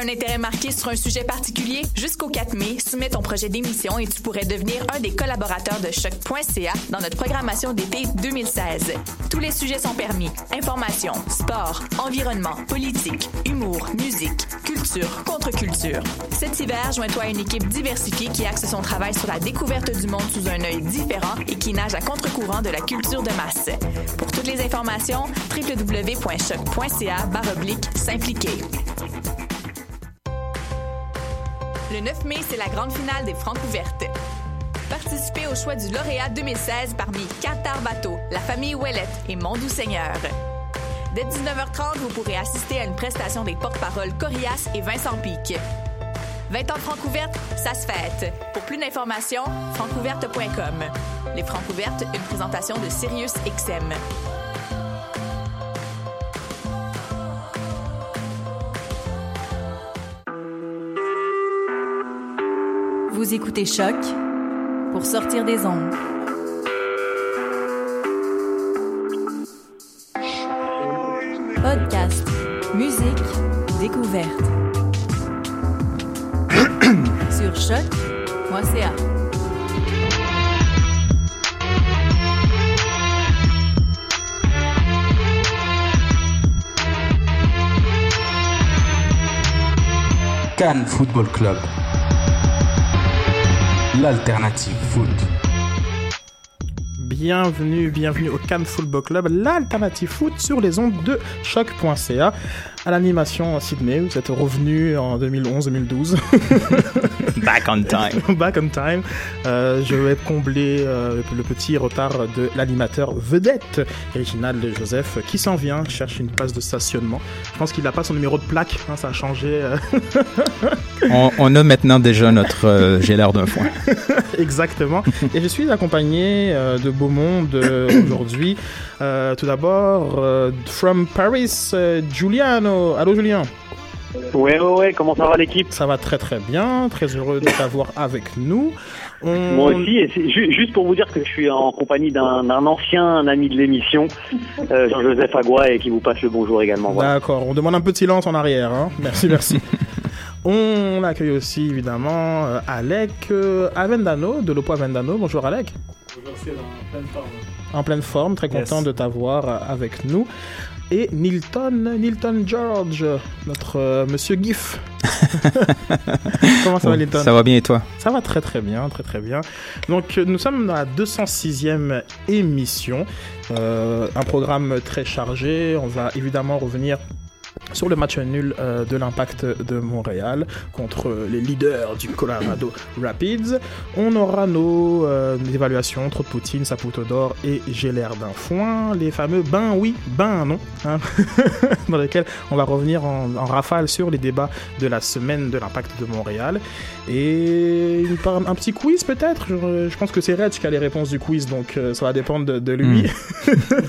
Un intérêt marqué sur un sujet particulier? Jusqu'au 4 mai, soumets ton projet d'émission et tu pourrais devenir un des collaborateurs de choc.ca dans notre programmation d'été 2016. Tous les sujets sont permis. Information, sport, environnement, politique, humour, musique, culture, contre-culture. Cet hiver, joins-toi à une équipe diversifiée qui axe son travail sur la découverte du monde sous un œil différent et qui nage à contre-courant de la culture de masse. Pour toutes les informations, www.choc.ca s'impliquer. Le 9 mai, c'est la grande finale des Francs ouvertes. Participez au choix du lauréat 2016 parmi Qatar Bateau, la famille Ouellette et Mondou Seigneur. Dès 19h30, vous pourrez assister à une prestation des porte-paroles Corias et Vincent Pic. 20 ans de Francouverte, ça se fête. Pour plus d'informations, francouverte.com. Les Francouvertes, une présentation de Sirius XM. Écoutez Choc pour sortir des ondes. Podcast, musique, découverte. Sur choc.ca. Cannes Football Club. L'alternative foot. Bienvenue, bienvenue au Cannes Football Club, l'alternative foot sur les ondes de choc.ca. À l'animation Sydney, vous êtes revenu en 2011-2012. Back on time. Back on time. Euh, je vais combler euh, le petit retard de l'animateur vedette, Reginald Joseph, qui s'en vient, cherche une place de stationnement. Je pense qu'il n'a pas son numéro de plaque, hein, ça a changé. euh. On, on a maintenant déjà notre j'ai l'air d'un foin. Exactement. Et je suis accompagné de beau monde aujourd'hui. Tout d'abord, from Paris, euh, Allô, Julien. Ouais, ouais, ouais, comment ça va l'équipe? Ça va très très bien. Très heureux de t'avoir avec nous. On- Moi aussi, et c'est ju- juste pour vous dire que je suis en compagnie d'un d'un ancien ami de l'émission, euh, Jean-Joseph Agua, et qui vous passe le bonjour également. Voilà. D'accord, on demande un peu de silence en arrière. hein. Merci, merci. on accueille aussi évidemment euh, Alec euh, Avendano de Lopo Avendano. Bonjour Alec. En pleine forme, très content Yes. de t'avoir euh, avec nous. Et Nilton, Nilton George, notre euh, monsieur GIF. Comment ça va, Nilton Ça va bien et toi? Ça va très très bien, très très bien. Donc euh, nous sommes dans la 206e émission, Euh, un programme très chargé. On va évidemment revenir sur le match nul euh, de l'impact de Montréal contre les leaders du Colorado Rapids. On aura nos euh, évaluations, trop de Poutine, Saputo d'or et j'ai l'air d'un foin, les fameux ben oui, ben non, hein, dans lesquels on va revenir en, en rafale sur les débats de la semaine de l'impact de Montréal. Et un petit quiz peut-être? Je, je pense que c'est Reg qui a les réponses du quiz, donc euh, ça va dépendre de, de lui.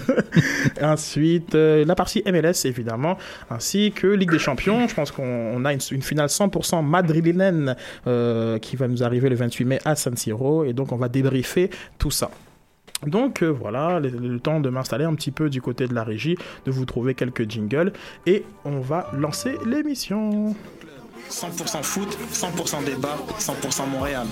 Ensuite, euh, la partie MLS évidemment, ainsi que Ligue des Champions. Je pense qu'on on a une, une finale 100% madrilène euh, qui va nous arriver le 28 mai à San Siro, et donc on va débriefer tout ça. Donc euh, voilà, le, le temps de m'installer un petit peu du côté de la régie, de vous trouver quelques jingles, et on va lancer l'émission. 100% foot, 100% débat, 100% Montréal.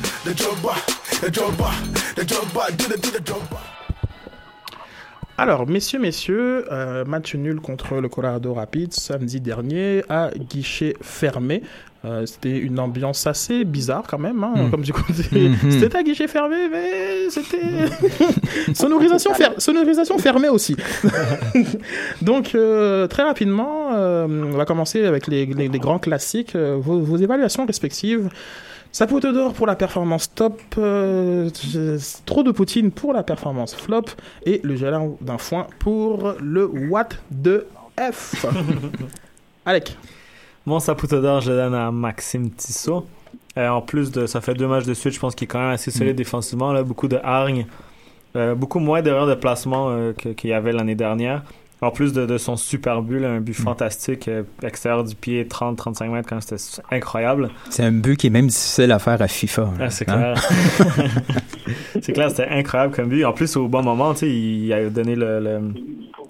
Alors, messieurs, messieurs, euh, match nul contre le Colorado Rapids samedi dernier à guichet fermé. Euh, c'était une ambiance assez bizarre quand même, hein, Mm. comme du côté. Mhm. C'était à guichet fermé, mais c'était sonorisation, fer- sonorisation fermée aussi. Donc euh, très rapidement, euh, on va commencer avec les, les- les grands classiques, vos, vos évaluations respectives. Saputo d'or pour la performance top, euh, trop de Poutine pour la performance flop et le gelin d'un foin pour le what de F. Alec. Mon Saputo d'or, je le donne à Maxime Tissot. Euh, en plus de, ça fait deux matchs de suite, je pense qu'il est quand même assez solide défensivement. Là, beaucoup de hargne, euh, beaucoup moins d'erreurs de placement euh, qu'il y avait l'année dernière. En plus de, de son super but, là, un but fantastique, euh, extérieur du pied, 30-35 mètres, quand c'était incroyable. C'est un but qui est même difficile à faire à FIFA. là. Ah, c'est Hein? clair. c'est clair, c'était incroyable comme but. En plus, au bon moment, tu sais, il a donné le, le,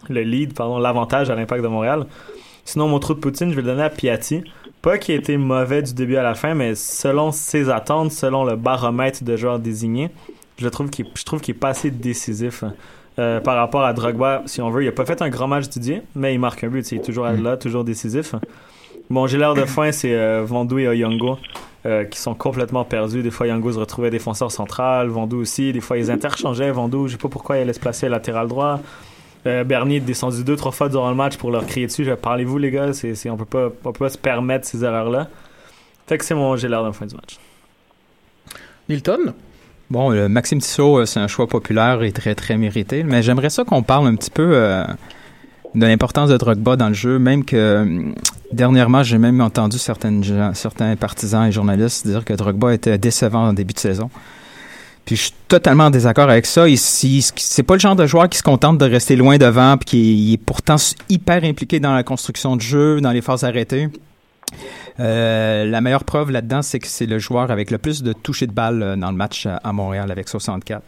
le lead, pardon, l'avantage à l'impact de Montréal. Sinon, mon trou de Poutine, je vais le donner à Piatti. pas qu'il ait été mauvais du début à la fin, mais selon ses attentes, selon le baromètre de joueurs désignés, je trouve qu'il, je trouve qu'il est pas assez décisif. Euh, par rapport à Drogba, si on veut, il a pas fait un grand match Didier, mais il marque un but, il est toujours là, toujours décisif. Bon, j'ai l'air de fin, c'est euh, Vandou et Oyongo euh, qui sont complètement perdus. Des fois, Yango se retrouvait défenseur central, Vandou aussi. Des fois, ils interchangeaient. Vandou, je sais pas pourquoi il allait se placer latéral droit. Euh, Bernier est descendu deux, trois fois durant le match pour leur crier dessus. Je Parlez-vous, les gars, c'est- on peut pas, on peut pas se permettre ces erreurs-là. Fait que c'est mon j'ai l'air d'un fin du match. Nilton? Bon, le Maxime Tissot, euh, c'est un choix populaire et très, très mérité. Mais j'aimerais ça qu'on parle un petit peu euh, de l'importance de Drogba dans le jeu, même que euh, dernièrement, j'ai même entendu certains partisans et journalistes dire que Drogba était décevant en début de saison. Puis je suis totalement en désaccord avec ça. C'est pas le genre de joueur qui se contente de rester loin devant, puis qui est, est pourtant hyper impliqué dans la construction de jeu, dans les phases arrêtées. Euh, la meilleure preuve là-dedans, c'est que c'est le joueur avec le plus de toucher de balle euh, dans le match à, à Montréal avec 64.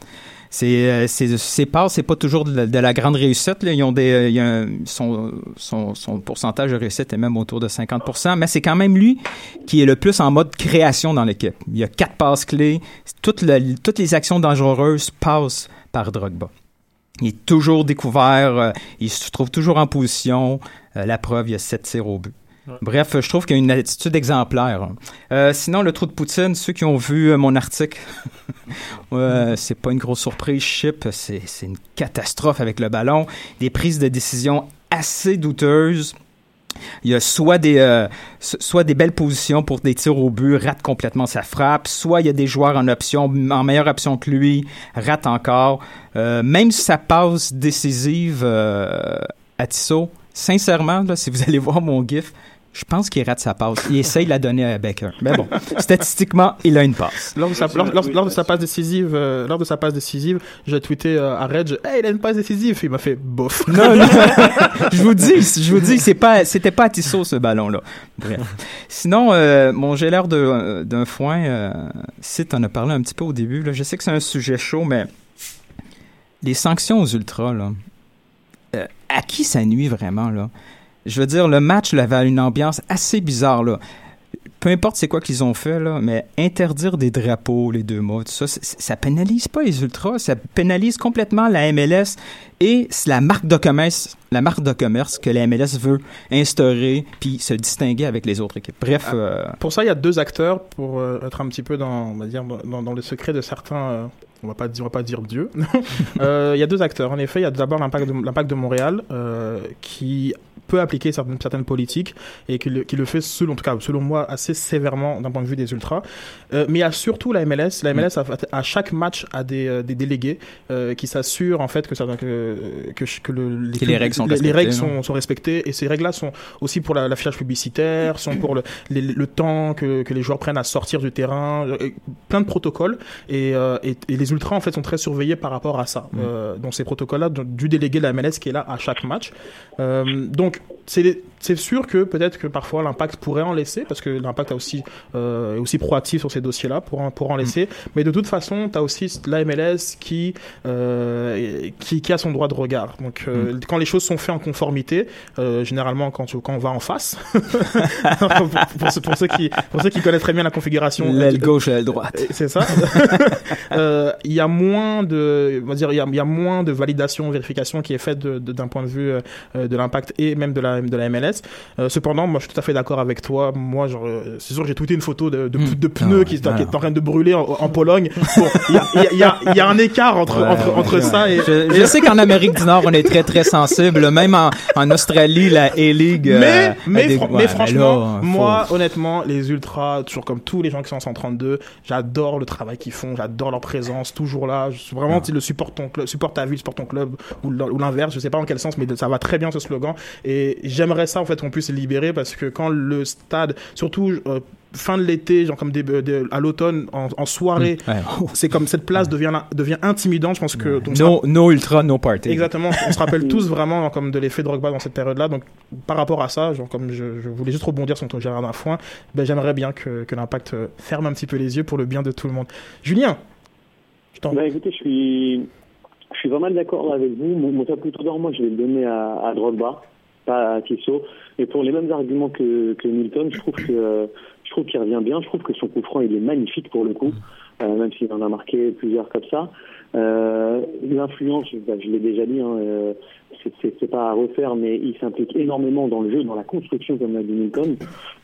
C'est, euh, c'est, ses passes, c'est pas toujours de la, de la grande réussite. Là. Ils ont des, euh, il y a un- son, son, son pourcentage de réussite est même autour de 50%, mais c'est quand même lui qui est le plus en mode création dans l'équipe. Il y a quatre passes clés. Toutes, toutes les actions dangereuses passent par Drogba. Il est toujours découvert, euh, il se trouve toujours en position. Euh, la preuve, il y a sept tirs au but. Bref, je trouve qu'il y a une attitude exemplaire. Euh, sinon, le trou de Poutine, ceux qui ont vu euh, mon article, c'est pas une grosse surprise. Chip, c'est une catastrophe avec le ballon. Des prises de décision assez douteuses. Il y a soit des, euh, so- soit des belles positions pour des tirs au but, rate complètement sa frappe, soit il y a des joueurs en option, en meilleure option que lui, rate encore. Même si ça passe décisive à Tissot, sincèrement, si vous allez voir mon gif, je pense qu'il rate sa passe. Il essaye de la donner à Becker. Mais bon, statistiquement, il a une passe. Lors de sa, lors, lors- lors de sa passe décisive, euh, lors de sa passe décisive, j'ai tweeté euh, à Reg, hey, il a une passe décisive. Il m'a fait bof. Non, non. je vous dis, je vous dis, c'est pas, c'était pas à Tissot ce ballon-là. Bref. Sinon, euh, mon j'ai l'air de- d'un foin. Euh, si t'en as parlé un petit peu au début, là, je sais que c'est un sujet chaud, mais les sanctions aux ultras, là, euh, à qui ça nuit vraiment là? Je veux dire, le match là, avait une ambiance assez bizarre là. Peu importe c'est quoi qu'ils ont fait là, mais interdire des drapeaux les deux mots, tout ça, ça pénalise pas les ultras, ça pénalise complètement la MLS et c'est la marque de commerce, la marque de commerce que la MLS veut instaurer puis se distinguer avec les autres équipes. Bref, euh, Pour ça, il y a deux acteurs pour euh, être un petit peu dans, on va dire, dans, dans le secret de certains. euh, on va pas dire, on va pas dire Dieu. Euh, Il y a deux acteurs. En effet, il y a d'abord l'impact de, l'impact de Montréal euh, qui peut appliquer certaines, certaines politiques et qui le, qui le fait, selon, en tout cas, selon moi, assez sévèrement d'un point de vue des ultras. Euh, mais il y a surtout la MLS. La MLS, à, à chaque match, a des, euh, des délégués euh, qui s'assurent en fait que, ça, que, que, que le, Que les règles sont les, règles sont, sont respectées. Et ces règles-là sont aussi pour la- l'affichage publicitaire, sont pour le, le temps que, que les joueurs prennent à sortir du terrain, plein de protocoles. Et, euh, et, et les ultras, en fait, sont très surveillés par rapport à ça. Euh, donc, ces protocoles-là, du du délégué de la MLS qui est là à chaque match. Donc, c'est sûr que peut-être que parfois l'impact pourrait en laisser, parce que l'impact aussi, euh, est aussi proactif sur ces dossiers-là pour en, pour en laisser. Mais de toute façon, tu as aussi la MLS qui, euh, qui, qui a son droit de regard. Donc, euh, quand les choses sont faites en conformité, généralement quand, tu- quand on va en face, pour, pour ceux, pour, ceux qui, pour ceux qui connaissent très bien la configuration, l'aile gauche et l'aile droite. C'est ça. Il y a moins de, on va dire, il y a, il y a moins de validation, vérification qui est faite d'un point de vue de l'impact et même de la de la MLS. Euh, cependant, moi, je suis tout à fait d'accord avec toi. Moi, euh, c'est sûr, j'ai tweeté une photo de, de, Mm. de pneus Ah, qui, est en train de brûler en, en Pologne. Bon, Il y, y, a, il y a un écart entre Ouais, entre, entre ouais. ça et, Je, je sais qu'en Amérique du Nord, on est très très sensible. Même en, en Australie, la A-League. euh, mais, a mais, des- mais franchement, là, faut- moi, honnêtement, les ultras, toujours comme tous les gens qui sont en 132, j'adore le travail qu'ils font, j'adore leur présence, toujours là. Je suis vraiment, tu le supporte ton club, ta ville, supporte ton club, ou l'inverse, je sais pas en quel sens, mais ça va très bien ce slogan. Et j'aimerais ça, en fait, qu'on puisse se libérer parce que quand le stade, surtout, euh, fin de l'été, genre comme des, de- à l'automne, en, en soirée, Ouais. c'est comme cette place devient, devient intimidante, je pense que, ça- No, no ultra, no party. Exactement, on se rappelle tous vraiment comme de l'effet Drogba dans cette période-là. Donc, par rapport à ça, genre comme je, je voulais juste rebondir sur ton Gérard d'un foin, ben, j'aimerais bien que, que l'impact euh, ferme un petit peu les yeux pour le bien de tout le monde. Julien, je t'en Bah écoutez, je suis, je suis pas mal d'accord avec vous. Mon, mon top plutôt d'or, moi, je vais le donner à, à Drogba, pas à Tissot. mais pour les mêmes arguments que, Milton, je trouve que je trouve qu'il revient bien. Je trouve que son coup franc il est magnifique pour le coup, euh, même s'il en a marqué plusieurs comme ça. Euh, L'influence, bah, je l'ai déjà dit, hein, euh, c'est- pas à refaire, mais il s'implique énormément dans le jeu, dans la construction, comme l'a dit Milton.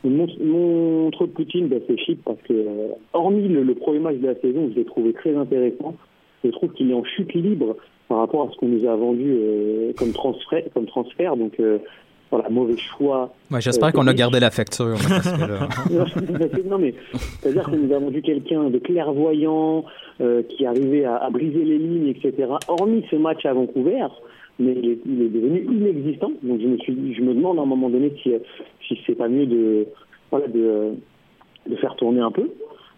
Mon, mon Poutine, bah, c'est chip parce que, euh, hormis le premier match de la saison, je l'ai trouvé très intéressant. Je trouve qu'il est en chute libre par rapport à ce qu'on nous a vendu euh, comme transfert, comme transfert. Donc, euh, voilà, mauvais choix. Ouais, J'espère Euh, qu'on a gardé la facture. là, parce que là- non mais c'est-à-dire qu'on nous a vendu quelqu'un de clairvoyant euh, qui arrivait à, à briser les lignes, etc. Hormis ce match à Vancouver, mais il est, il est devenu inexistant. Donc je me suis, je me demande à un moment donné si, euh, si c'est pas mieux de, voilà, de, euh, de faire tourner un peu.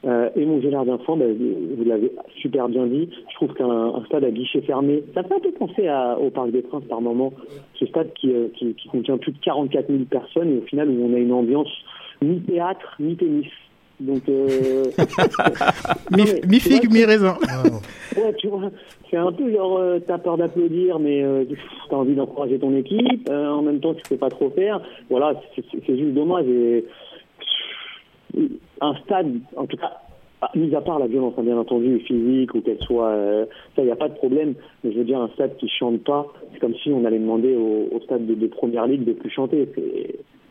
Euh, et mon gérard d'enfant, ben, vous l'avez super bien dit, je trouve qu'un un stade à guichet fermé, ça fait un peu penser à- au Parc des Princes par moment, ce stade qui, euh, qui, qui contient plus de 44 000 personnes et au final où on a une ambiance ni théâtre, ni tennis. Donc, euh... Mi, mais mi vois, figue, mi raisin. Ouais, tu vois, c'est un peu genre, euh, t'as peur d'applaudir, mais euh, t'as envie d'encourager ton équipe. en même temps, tu sais pas trop faire. Voilà, c'est juste dommage. Et un stade, en tout cas, ah, mis à part la violence, hein, bien entendu, physique ou qu'elle soit, euh, ça, il n'y a pas de problème. Mais je veux dire, un stade qui chante pas, c'est comme si on allait demander au, stade de, première ligue de plus chanter.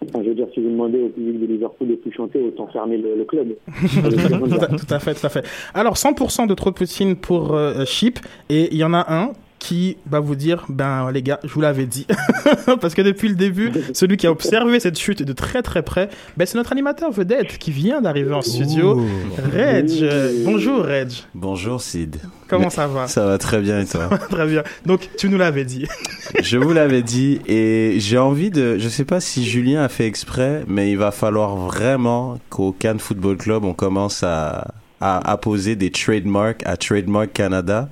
Enfin, je veux dire, si vous demandez au public de Liverpool de plus chanter, autant fermer le, club. tout, à, tout à fait, tout à fait. Alors, 100% de trop de Poutine pour euh, Chip. Et il y en a un qui va vous dire, ben les gars, je vous l'avais dit. Parce que depuis le début, celui qui a observé cette chute de très très près, ben, c'est notre animateur vedette qui vient d'arriver en studio. Reg, euh, bonjour Reg. Bonjour Sid. Comment ça va? Ça va très bien et toi? Très bien. Donc, tu nous l'avais dit. Je vous l'avais dit et j'ai envie de. Je sais pas si Julien a fait exprès, mais il va falloir vraiment qu'au Cannes Football Club on commence à, à, à poser des trademarks à Trademark Canada.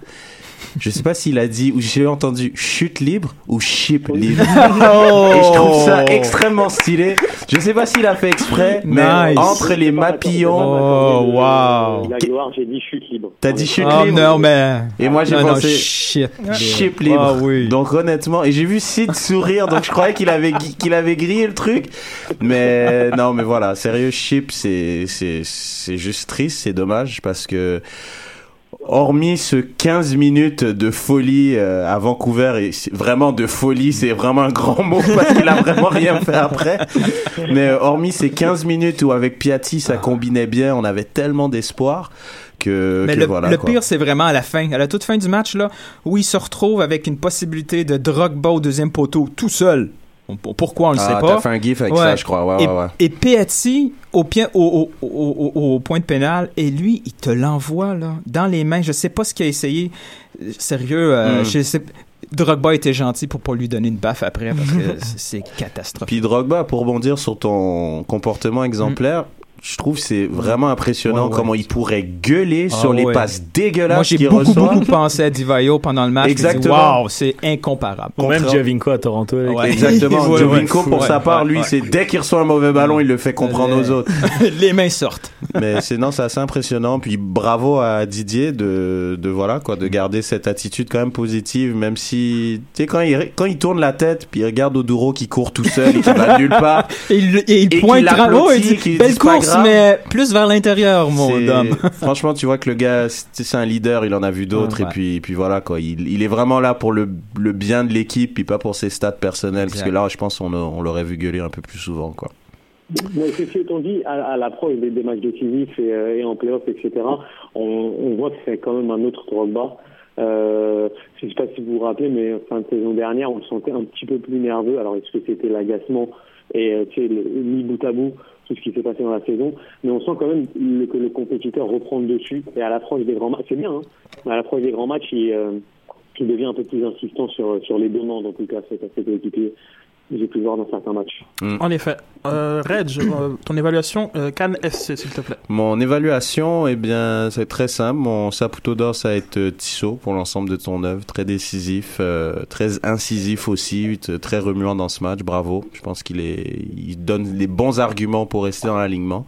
Je sais pas s'il a dit ou j'ai entendu chute libre ou ship libre. Et je trouve ça extrêmement stylé. Je sais pas s'il a fait exprès, mais Nice. entre les mapillons. Oh, wow. La gloire, j'ai dit chute libre. T'as dit chute Oh libre non, mais. Et moi j'ai Non, non, pensé shit. chip libre. Ah oui. Donc honnêtement, et j'ai vu Sid sourire, donc je croyais qu'il avait qu'il avait grillé le truc. Mais non, mais voilà, sérieux, chip, c'est c'est c'est juste triste, c'est dommage parce que hormis ce 15 minutes de folie euh, à Vancouver et vraiment de folie, c'est vraiment un grand mot parce qu'il a vraiment rien fait après. Mais euh, hormis ces 15 minutes où avec Piatti ça combinait bien, on avait tellement d'espoir que, Mais que le, voilà. le pire, c'est vraiment à la fin, à la toute fin du match, là, où il se retrouve avec une possibilité de Drogba au deuxième poteau, tout seul. Pourquoi, on le Ah, sait pas. fait un gif avec Ouais. ça, je crois. Ouais, et, ouais, et au, au, point de pénal, et lui, il te l'envoie là, dans les mains. Je sais pas ce qu'il a essayé. Sérieux, euh, Mm. je sais- Drogba était gentil pour pas lui donner une baffe après parce que c'est c'est catastrophique. Puis Drogba, pour rebondir sur ton comportement exemplaire, je trouve que c'est vraiment impressionnant Ouais, ouais. comment il pourrait gueuler Ah sur les ouais. passes dégueulasses Moi, j'ai qu'il beaucoup, reçoit. beaucoup pensé à Divayo pendant le match. Exactement. Waouh, c'est incomparable. Ou même Javinko à Toronto. avec Exactement. Ouais, Jovinko, ouais, pour ouais, sa part, ouais, lui, ouais. c'est dès qu'il reçoit un mauvais ballon, il le fait comprendre aux autres. les mains sortent. Mais c'est non, c'est assez impressionnant. Puis bravo à Didier de, de voilà quoi, de garder cette attitude quand même positive, même si tu sais quand il quand il tourne la tête, puis il regarde Oduro qui court tout seul et qui va nulle part. Et il, et il Et pointe qu'il bravo et dit qu'il Belle course, grave. mais plus vers l'intérieur, mon homme. Franchement, tu vois que le gars, c'est un leader, il en a vu d'autres, Ouais, et puis, et puis voilà quoi. Il, il est vraiment là pour le, le bien de l'équipe, puis pas pour ses stats personnels, parce que là, je pense qu'on a- on l'aurait vu gueuler un peu plus souvent quoi. Mais ceci étant dit, à, à l'approche des, des matchs décisifs et, euh, et en playoff, etc., on, on voit que c'est quand même un autre Drogba. Euh, je ne sais pas si vous vous rappelez, mais fin de saison dernière, on le sentait un petit peu plus nerveux. Alors, est-ce que c'était l'agacement et euh, tu sais, le, mis bout à bout tout ce qui s'est passé dans la saison, mais on sent quand même que le compétiteur reprend dessus. Et à l'approche des grands matchs, c'est bien, hein, mais à l'approche des grands matchs, il, euh, il devient un peu plus insistant sur, sur les demandes, en tout cas, cet cet coéquipier. J'ai pu le voir dans certains matchs. En effet. Euh, Reg, euh, ton évaluation, euh, Cannes SC, s'il te plaît. Mon évaluation, eh bien, c'est très simple. Mon Saputo d'or, ça va être euh, Tissot pour l'ensemble de ton œuvre. Très décisif, euh, très incisif aussi, très remuant dans ce match. Bravo. Je pense qu'il est, il donne les bons arguments pour rester dans l'alignement.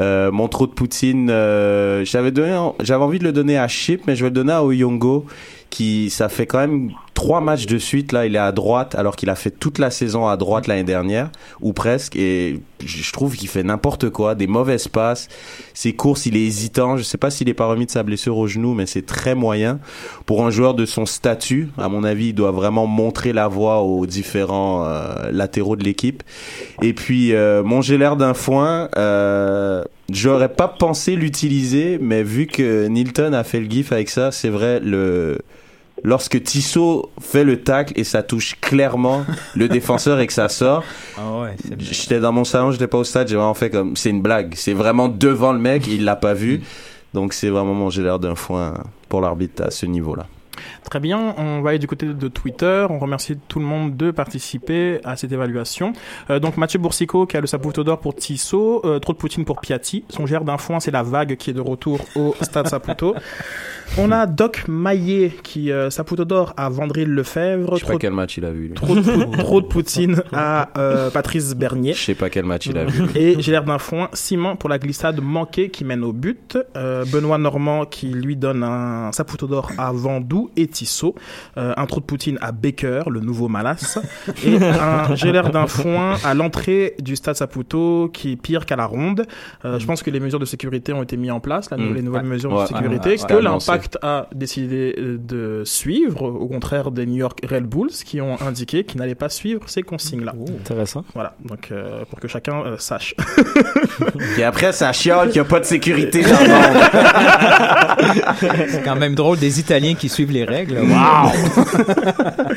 Euh, mon trop de Poutine, euh, j'avais donné, j'avais envie de le donner à Chip, mais je vais le donner à Oyongo, qui, ça fait quand même trois matchs de suite là, il est à droite alors qu'il a fait toute la saison à droite l'année dernière ou presque et je trouve qu'il fait n'importe quoi, des mauvaises passes, ses courses, il est hésitant, je sais pas s'il est pas remis de sa blessure au genou mais c'est très moyen pour un joueur de son statut. À mon avis, il doit vraiment montrer la voie aux différents euh, latéraux de l'équipe. Et puis euh, mon l'air d'un foin euh, J'aurais pas pensé l'utiliser, mais vu que Nilton a fait le gif avec ça, c'est vrai, le, lorsque Tissot fait le tacle et ça touche clairement le défenseur et que ça sort, Ah ouais, j'étais dans mon salon, j'étais pas au stade, j'ai vraiment fait comme, c'est une blague. C'est vraiment devant le mec, il l'a pas vu. Donc c'est vraiment j'ai l'air d'un foin pour l'arbitre à ce niveau-là. Très bien, on va aller du côté de Twitter. On remercie tout le monde de participer à cette évaluation. Euh, donc Mathieu Boursicot qui a le Saputo d'or pour Tissot, euh, trop de Poutine pour Piatti. Son gère d'un foin, c'est la vague qui est de retour au stade Saputo. On a Doc Maillet qui euh, Saputo d'or à Vandril Lefebvre. Je sais pas quel match il a vu. lui. trop de, pou- trop de Poutine à euh, Patrice Bernier. Je sais pas quel match il a vu. Et j'ai l'air d'un foin, Simon pour la glissade manquée qui mène au but. Euh, Benoît Normand qui lui donne un Saputo d'or à Vendoux et Tissot. Euh, un trou de Poutine à Baker, le nouveau Malas. Et un j'ai l'air d'un foin à l'entrée du stade Saputo qui est pire qu'à la ronde. Euh, Je pense que les mesures de sécurité ont été mises en place, là, Mm. les nouvelles Ouais. mesures Ouais, de sécurité, ouais, que ouais. A décidé euh, de suivre, au contraire des New York Red Bulls qui ont indiqué qu'ils n'allaient pas suivre ces consignes-là. Intéressant. Voilà, donc euh, pour que chacun euh, sache. Et après, ça chiale qu'il n'y a pas de sécurité dans le monde. c'est quand même drôle des Italiens qui suivent les règles. Waouh!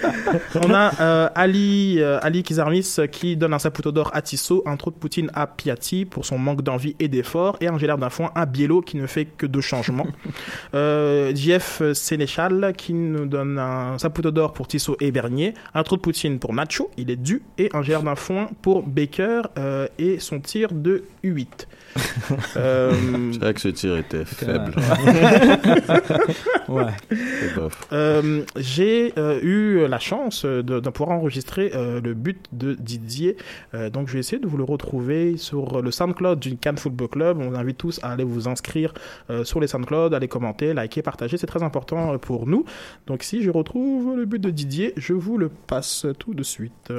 On a euh, Ali, euh, Ali Kizarmis qui donne un Saputo d'or à Tissot, un trou de Poutine à Piatti pour son manque d'envie et d'effort, et un Gélard d'un foin à Biello qui ne fait que deux changements. euh, JF Sénéchal qui nous donne un Saputo d'or pour Tissot et Bernier, un trou de Poutine pour Nacho, il est dû, et un Gélard d'un foin pour Baker euh, et son tir de U8. Euh, C'est vrai que ce tir était faible. Ouais. C'est bof. Euh, j'ai euh, eu la chance euh, de, de pouvoir enregistrer euh, le but de Didier. Euh, donc, je vais essayer de vous le retrouver sur le SoundCloud du Cannes Football Club. On vous invite tous à aller vous inscrire euh, sur les SoundCloud, à les commenter, liker, partager. C'est très important euh, pour nous. Donc, si je retrouve le but de Didier, je vous le passe tout de suite.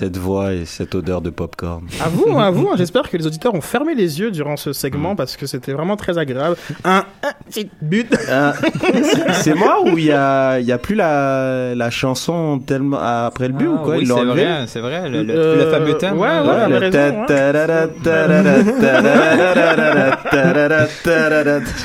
Cette voix et cette odeur de popcorn. À vous, à vous. J'espère que les auditeurs ont fermé les yeux durant ce segment parce que c'était vraiment très agréable. Un, un petit but. Euh, c'est moi ou il y a, il y a plus la, la chanson tellement après le but ou Ah quoi oui, c'est vrai, c'est vrai. Le, le- Euh, fameux thème. ouais, ouais, raison, hein.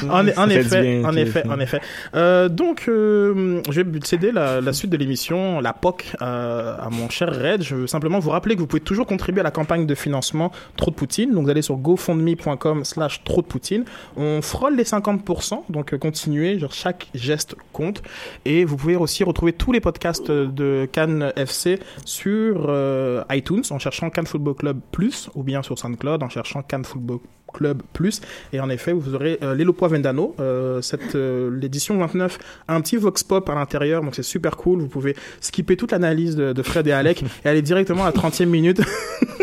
En, effet, bien, en effet, en effet. Euh, donc, euh, je vais céder la, la suite de l'émission, la POC, à mon cher Red. Je veux simplement vous rappeler que vous pouvez toujours contribuer à la campagne de financement Trop de Poutine. Donc, vous allez sur gofundme.com slash Trop de Poutine. On frôle les 50%, donc euh, continuez, genre chaque geste compte. Et vous pouvez aussi retrouver tous les podcasts de Cannes FC sur euh, iTunes en cherchant Cannes Football Club Plus ou bien sur SoundCloud en cherchant Cannes Football Club Plus. Et en effet, vous aurez euh, Vendano, euh, cette euh, l'édition 29, un petit vox pop à l'intérieur, donc c'est super cool. Vous pouvez skipper toute l'analyse de, Fred et Alec et aller directement à la 30e minute.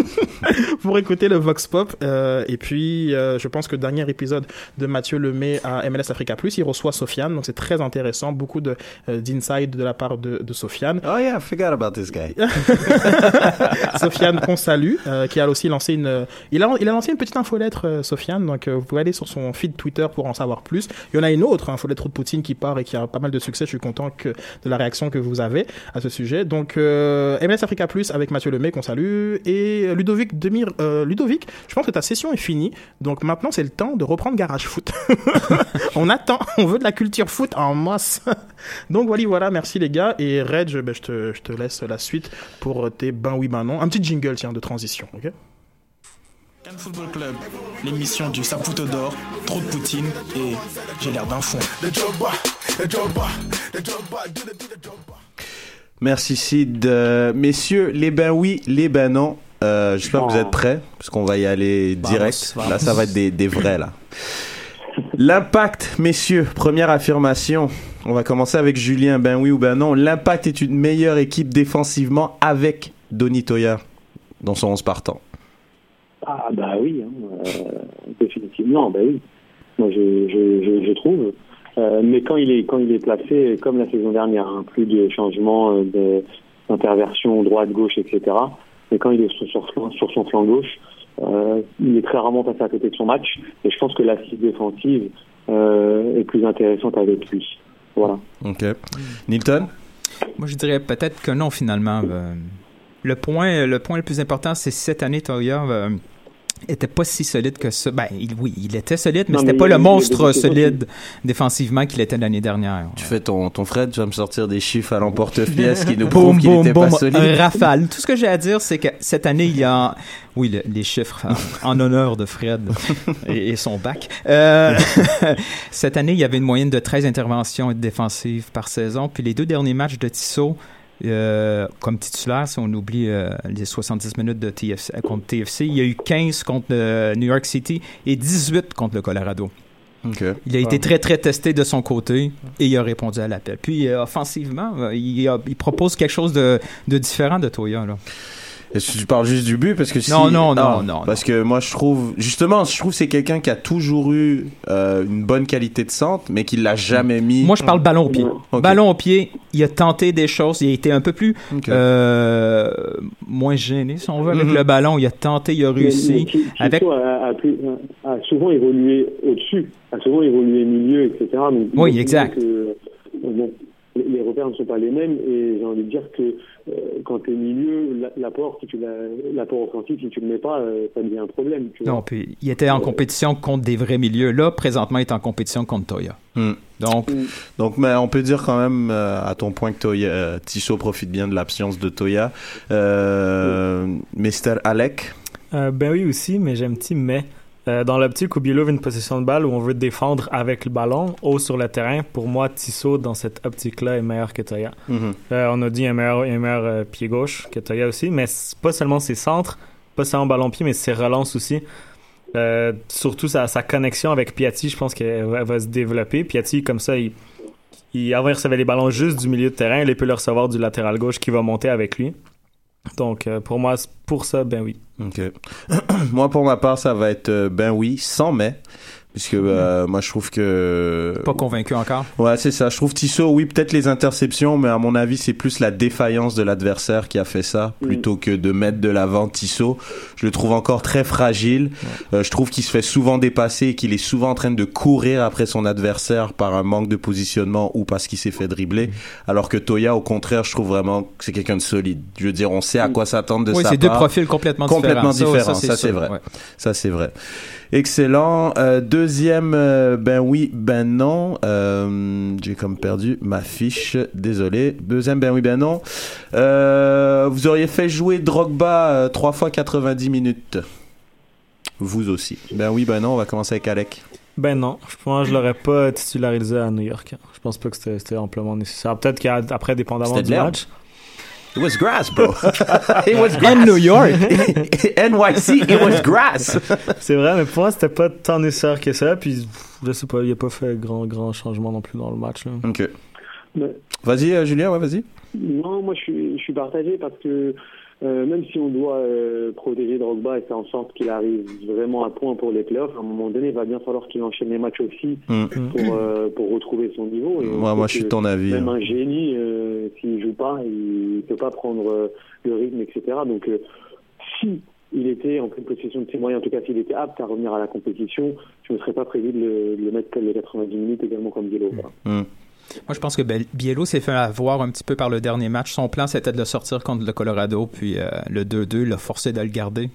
pour écouter le Vox Pop. Euh, et puis, euh, je pense que dernier épisode de Mathieu Lemay à MLS Africa Plus, il reçoit Sofiane, donc c'est très intéressant, beaucoup de euh, d'inside de la part de, de Sofiane. Oh yeah, I forgot about this guy. Sofiane qu'on salue, euh, qui a aussi lancé une, il a, il a lancé une petite infolettre, euh, Sofiane, donc euh, vous pouvez aller sur son feed Twitter pour en savoir plus. Il y en a une autre, infolettre de Poutine qui part et qui a pas mal de succès. Je suis content que de la réaction que vous avez à ce sujet. Donc euh, MLS Africa Plus avec Mathieu Lemay qu'on salue et Ludovic Demir, euh, Ludovic, je pense que ta session est finie. Donc maintenant c'est le temps de reprendre Garage Foot. on attend, on veut de la culture foot en masse. Donc voilà, voilà, merci les gars et Reg, ben, je te, je te laisse la suite pour tes ben oui ben non. Un petit jingle tiens de transition, ok? Cannes Football Club, l'émission du Saputo d'or, trop de poutine et j'ai l'air d'un fond. Merci Sid. Euh, messieurs, les ben oui, les ben non. Euh, J'espère que vous êtes prêts, parce qu'on va y aller direct. vamos. Là, ça va être des, des vrais, là. L'impact, messieurs, première affirmation. On va commencer avec Julien, ben oui ou ben non. L'impact est une meilleure équipe défensivement avec Donny Toya dans son 11 partant. Ah bah oui, hein, euh, définitivement, bah oui. Moi je, je, je, je trouve. Euh, mais quand il est quand il est placé comme la saison dernière, hein, plus de changements euh, d'interversion droite gauche etc. Mais quand il est sur, sur, sur son flanc gauche, euh, il est très rarement passé à côté de son match. Et je pense que l'assise défensive euh, est plus intéressante avec lui. Voilà. Ok. Nilton? Moi, je dirais peut-être que non, finalement. Euh, le, point, le point le plus important, c'est cette année, euh, était pas si solide que ça. Ben, il- oui, il était solide, mais c'était pas le monstre solide défensivement qu'il était l'année dernière. Tu fais ton, ton Fred, tu vas me sortir des chiffres à l'emporte-pièce qui nous prouvent qu'il boum, pas solide. un rafale. Tout ce que j'ai à dire, c'est que cette année, il y a, oui, le- les chiffres en, en honneur de Fred et, et son bac. Euh, cette année, il y avait une moyenne de 13 interventions défensives par saison. Puis les deux derniers matchs de Tissot, euh, comme titulaire, si on oublie euh, les 70 minutes de TFC, contre TFC, il y a eu 15 contre euh, New York City et 18 contre le Colorado. Il a été très, très testé de son côté et il a répondu à l'appel. Puis, euh, offensivement, euh, il, a- il propose quelque chose de, de différent de Toya. Là. Est-ce que tu parles juste du but parce que si Non, non, non, Ah, non, parce que moi je trouve justement je trouve que c'est quelqu'un qui a toujours eu euh, une bonne qualité de centre mais qui l'a jamais mis Moi, je parle ballon au pied. Ballon au pied, il a tenté des choses. Il a été un peu plus euh, moins gêné, si on veut, avec Mhm. le ballon. Il a tenté, il a réussi. Mais- mais avec... A, a plus- a souvent évolué au-dessus, a souvent évolué milieu, etc. Oui, exact. euh, bon, les, repères ne sont pas les mêmes et j'ai envie de dire que euh, quand tu es milieu, la- l'apport, si tu l'apport offensif, si tu le mets pas, euh, ça devient un problème. Tu vois. Non, puis il était en compétition contre des vrais milieux. Là, présentement, il est en compétition contre Toya. Hmm. Donc, Donc, mais on peut dire quand même, euh, à ton point que Toya, euh, Tissot profite bien de l'absence de Toya. Euh, Mr. Alec? Euh, ben oui aussi, mais j'ai un petit mais. Euh, dans l'optique où Biello veut une possession de balle où on veut défendre avec le ballon, haut sur le terrain, pour moi, Tissot, dans cette optique-là, est meilleur que Toya. Mhm. Euh, on a dit un meilleur, un meilleur euh, pied gauche que Toya aussi, mais pas seulement ses centres, pas seulement ballon-pied, mais ses relances aussi. Surtout sa, sa connexion avec Piatti, je pense qu'elle va, elle va se développer. Piatti, comme ça, il, il, avant, il recevait les ballons juste du milieu de terrain, il peut le recevoir du latéral gauche qui va monter avec lui. Donc, euh, pour moi, pour ça, ben oui. Ok. moi, pour ma part, ça va être euh, ben oui, sans mais. Puisque euh, moi, je trouve que. pas convaincu encore. Ouais, c'est ça. Je trouve Tissot, oui, peut-être les interceptions, mais à mon avis, c'est plus la défaillance de l'adversaire qui a fait ça, plutôt que de mettre de l'avant Tissot. Je le trouve encore très fragile. Euh, je trouve qu'il se fait souvent dépasser et qu'il est souvent en train de courir après son adversaire par un manque de positionnement ou parce qu'il s'est fait dribbler. Alors que Toya, au contraire, je trouve vraiment que c'est quelqu'un de solide. Je veux dire, on sait à quoi s'attendre de Oui, sa c'est deux part. profils complètement complètement différents. Ça, différents. ça, Ça, c'est vrai. ouais. Ça, c'est vrai. Excellent. Euh, deuxième, euh, ben oui, ben non. Euh, J'ai comme perdu ma fiche. Désolé. Deuxième, ben oui, ben non. Euh, vous auriez fait jouer Drogba euh, trois fois 90 minutes. Vous aussi. Ben oui, ben non. On va commencer avec Alec. Ben non, je pense que je l'aurais pas titularisé à New York. Je pense pas que c'était c'était amplement nécessaire. Peut-être qu'après, dépendamment du match. It was grass, bro. it was grass. And New York. NYC, it was grass. C'est vrai, mais pour moi, c'était pas tant nécessaire que ça. Puis, je sais pas, il a pas fait grand, grand changement non plus dans le match. Là. Ok. Vas-y, euh, Julien, ouais, vas-y. Non, moi je suis, je suis partagé parce que euh, même si on doit euh, protéger Drogba et faire en sorte qu'il arrive vraiment à point pour les playoffs, à un moment donné, il va bien falloir qu'il enchaîne les matchs aussi Mm. pour, euh, pour retrouver son niveau. Et Moi, moi, je suis ton avis. Même hein. un génie, s'il joue pas, il peut pas prendre le rythme, etc. Donc, si il était en pleine possession de ses moyens, en tout cas s'il était apte à revenir à la compétition, je ne serais pas prévu de le, de le mettre comme les 90 minutes également comme Biello. voilà. Moi, je pense que Biello s'est fait avoir un petit peu par le dernier match. Son plan, c'était de le sortir contre le Colorado, puis euh, le 2-2 l'a forcé de le garder.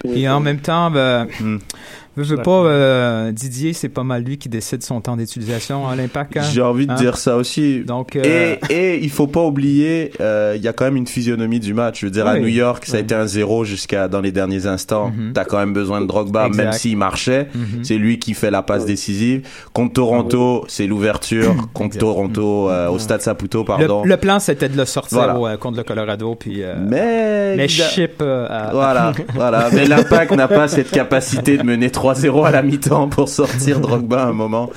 Puis en même temps, ben, Hmm. veux, pas, euh, Didier, c'est pas mal lui qui décide son temps d'utilisation à l'impact. hein? J'ai envie de Hein? dire ça aussi. Donc, euh, Et, et il faut pas oublier, euh, il y a quand même une physionomie du match. Je veux dire, à. New York, ça a Oui. été un zéro jusqu'à dans les derniers instants. Mhm. T'as quand même besoin de Drogba, Exact. même s'il marchait. Mhm. C'est lui qui fait la passe décisive. Contre Toronto, c'est l'ouverture. Contre Exact. Toronto, euh, au Stade Saputo, pardon. le, le plan, c'était de le sortir Voilà. au- euh, contre le Colorado, puis euh, Mais, mais évidemment- chip euh, à- Voilà, voilà. Mais l'impact n'a pas cette capacité de mener 3-0 à la mi-temps pour sortir Drogba à un moment,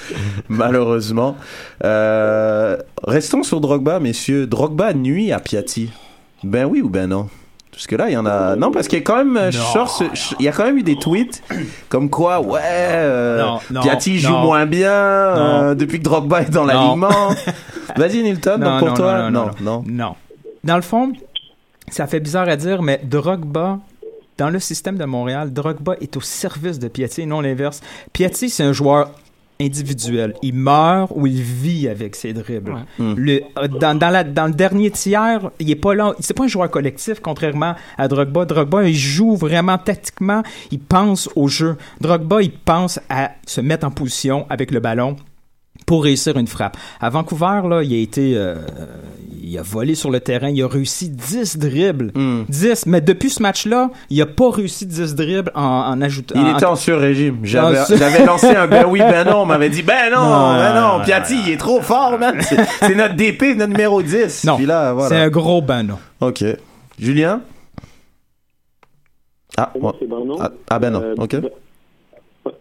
malheureusement. Euh, restons sur Drogba, messieurs. Drogba nuit à Piatti. Ben oui ou ben non? Parce que là, il y en a. Non, parce qu'il y a quand même. euh, Short se- Il y a quand même eu des tweets comme quoi, ouais, euh, Non, non, Piatti joue non. moins bien euh, depuis que Drogba est dans l'alignement. Vas-y, Nilton, donc pour toi, non, non. Non. Dans le fond, ça fait bizarre à dire, mais Drogba, dans le système de Montréal, Drogba est au service de Piatti et non l'inverse. Piatti, c'est un joueur individuel. Il meurt ou il vit avec ses dribbles. Mm. Le, euh, dans, dans, la, dans le dernier tiers, il est pas là. C'est pas un joueur collectif, contrairement à Drogba. Drogba, il joue vraiment tactiquement. Il pense au jeu. Drogba, il pense à se mettre en position avec le ballon pour réussir une frappe. À Vancouver, là, il a été, euh, il a volé sur le terrain, il a réussi 10 dribbles. Hmm. 10, mais depuis ce match-là, il a pas réussi 10 dribbles en, en ajoutant. Il en- était en sur-régime. J'avais, En sur- j'avais lancé un ben oui, ben non. On m'avait dit ben non, Non, ben non. non, Piatti, il est trop fort, man. C'est, notre DP, notre numéro 10. Non, Puis là, voilà. c'est un gros ban, non. Ok. Julien? Ah, bon. ben non. ah, ah, ben non. Euh, Ok.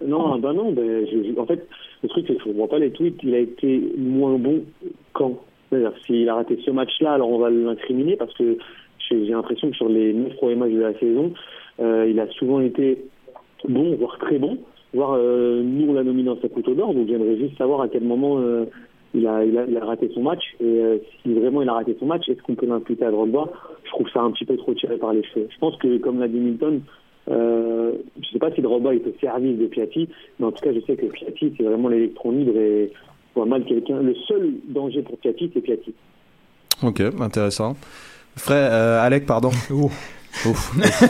Non, ben non. Ben, je- je- en fait, le truc, c'est je ne vois pas les tweets. Il a été moins bon quand? C'est-à-dire, s'il a raté ce match-là, alors on va l'incriminer parce que j'ai l'impression que sur les neuf premiers matchs de la saison, euh, il a souvent été bon, voire très bon. Voire, euh, nous, on l'a nominé en sa couteau d'or. Donc, j'aimerais juste savoir à quel moment euh, il, a, raté son match. Et si vraiment il a raté son match, est-ce qu'on peut l'imputer à Drogba Je trouve ça un petit peu trop tiré par les cheveux. Je pense que, comme l'a dit euh, je sais pas si Drogba est au service de Piatti, mais en tout cas, je sais que Piatti, c'est vraiment l'électron libre et je vois mal quelqu'un. Le seul danger pour Piatti, c'est Piatti. Ok, intéressant. Frère, euh, Alec, pardon. Ouf. Ouf.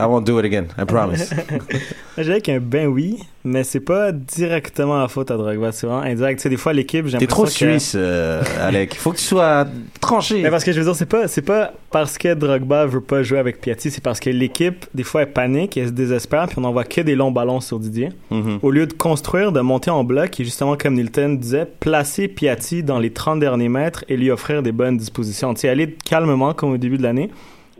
I won't do it again, I promise. Je dirais qu'un ben oui, mais c'est pas directement la faute à Drogba, c'est vraiment indirect. Tu sais, des fois, l'équipe, j'ai T'es trop que- suisse, euh, Alec. Faut que tu sois tranché. Mais parce que je veux dire, c'est pas, c'est pas parce que Drogba veut pas jouer avec Piatti, c'est parce que l'équipe, des fois, elle panique, elle se désespère, puis on envoie que des longs ballons sur Didier. Mhm. Au lieu de construire, de monter en bloc, et justement, comme Nilton disait, placer Piatti dans les 30 derniers mètres et lui offrir des bonnes dispositions. Tu sais, aller calmement, comme au début de l'année.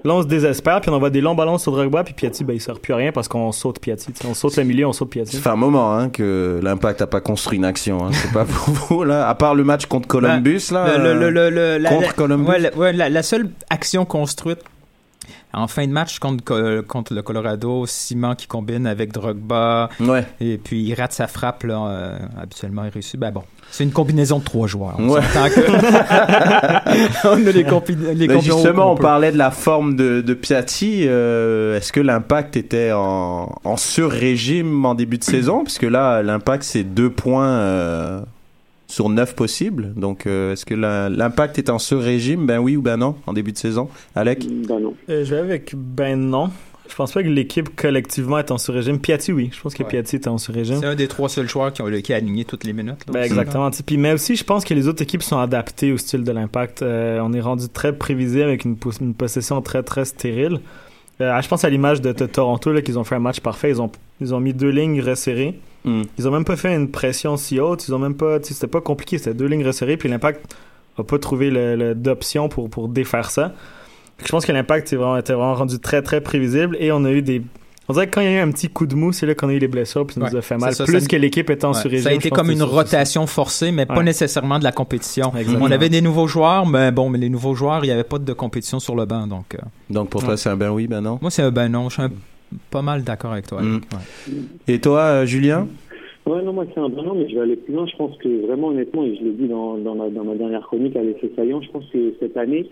Là, on se désespère, puis on envoie des longs ballons sur Drogba, puis Piatti, ben, il sert plus à rien parce qu'on saute Piatti. On saute le milieu, on saute Piatti. Ça fait un moment hein, que l'Impact a pas construit une action. Hein. C'est pas pour vous là. À part le match contre Columbus là. Le- le- le- le- la- contre la- Columbus. ouais, la, ouais, la- la seule action construite en fin de match contre, Co- contre le Colorado, Simon qui combine avec Drogba, Ouais. et puis il rate sa frappe, là, euh, habituellement il réussit. Ben bon, c'est une combinaison de trois joueurs. On Ouais. s'entend que- on a les, combi- les combinaisons justement, on peut. parlait de la forme de, de Piatti. euh, Est-ce que l'Impact était en, en sur-régime en début de saison? Parce que là, l'Impact, c'est deux points euh, sur neuf possibles. Donc, euh, est-ce que l'Impact est en sur-régime? Ben oui ou ben non en début de saison Alec? Ben non. Euh, je vais avec ben non. Je pense pas que l'équipe collectivement est en sur-régime. Piatti, oui. Je pense que Ouais. Piatti est en sur-régime. C'est un des trois seuls joueurs qui, ont, qui a aligné toutes les minutes. là, Ben exactement. Puis, mais aussi, je pense que les autres équipes sont adaptées au style de l'impact. Euh, on est rendu très prévisible avec une possession très, très stérile. Euh, je pense à l'image de, de Toronto, là, qu'ils ont fait un match parfait. Ils ont, ils ont mis deux lignes resserrées. Hmm. Ils ont même pas fait une pression si haute. Ils ont même pas, c'était pas compliqué. C'était deux lignes resserrées. Puis l'impact a pas trouvé le, le- d'option pour, pour défaire ça. Je pense que l'impact est vraiment, était vraiment rendu très, très prévisible. Et on a eu des, On dirait que quand il y a eu un petit coup de mou, c'est là qu'on a eu les blessures, puis ça nous a fait mal. c'est ça, Plus ça- que l'équipe étant Ouais, sur régime. Ça a été comme une ça. rotation forcée, mais pas Ouais. nécessairement de la compétition. Exactement. On avait des nouveaux joueurs, mais bon, mais les nouveaux joueurs, il n'y avait pas de compétition sur le banc. Donc, euh, Donc pour toi, c'est un ben oui, ben non? moi, c'est un ben non. Je suis un- pas mal d'accord avec toi. Mm. Ouais. Et toi, euh, Julien? Ouais, non, moi c'est un bon an, mais je vais aller plus loin. Je pense que vraiment, honnêtement, et je l'ai dit dans, dans, ma, dans ma dernière chronique à l'effet saillant, je pense que cette année,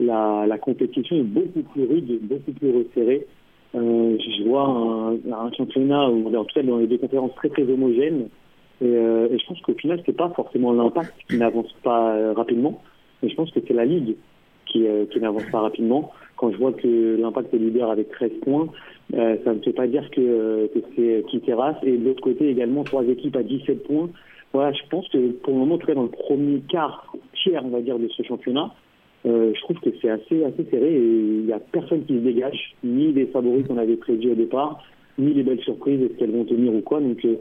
la, la compétition est beaucoup plus rude, beaucoup plus resserrée. Euh, je vois un, championnat, où, en tout cas dans les deux conférences, très très homogènes. Et, euh, et je pense qu'au final, c'est pas forcément l'impact qui n'avance pas euh, rapidement, mais je pense que c'est la ligue qui, qui n'avance pas rapidement. Quand je vois que l'impact est leader avec 13 points, ça ne veut pas dire que, que c'est qui terrasse. Et de l'autre côté, également, trois équipes à 17 points. Voilà, je pense que pour le moment, en tout cas dans le premier quart, tiers, on va dire, de ce championnat, euh, je trouve que c'est assez, assez serré et il n'y a personne qui se dégage, ni les favoris qu'on avait prévus au départ, ni les belles surprises, est-ce qu'elles vont tenir ou quoi. Donc euh,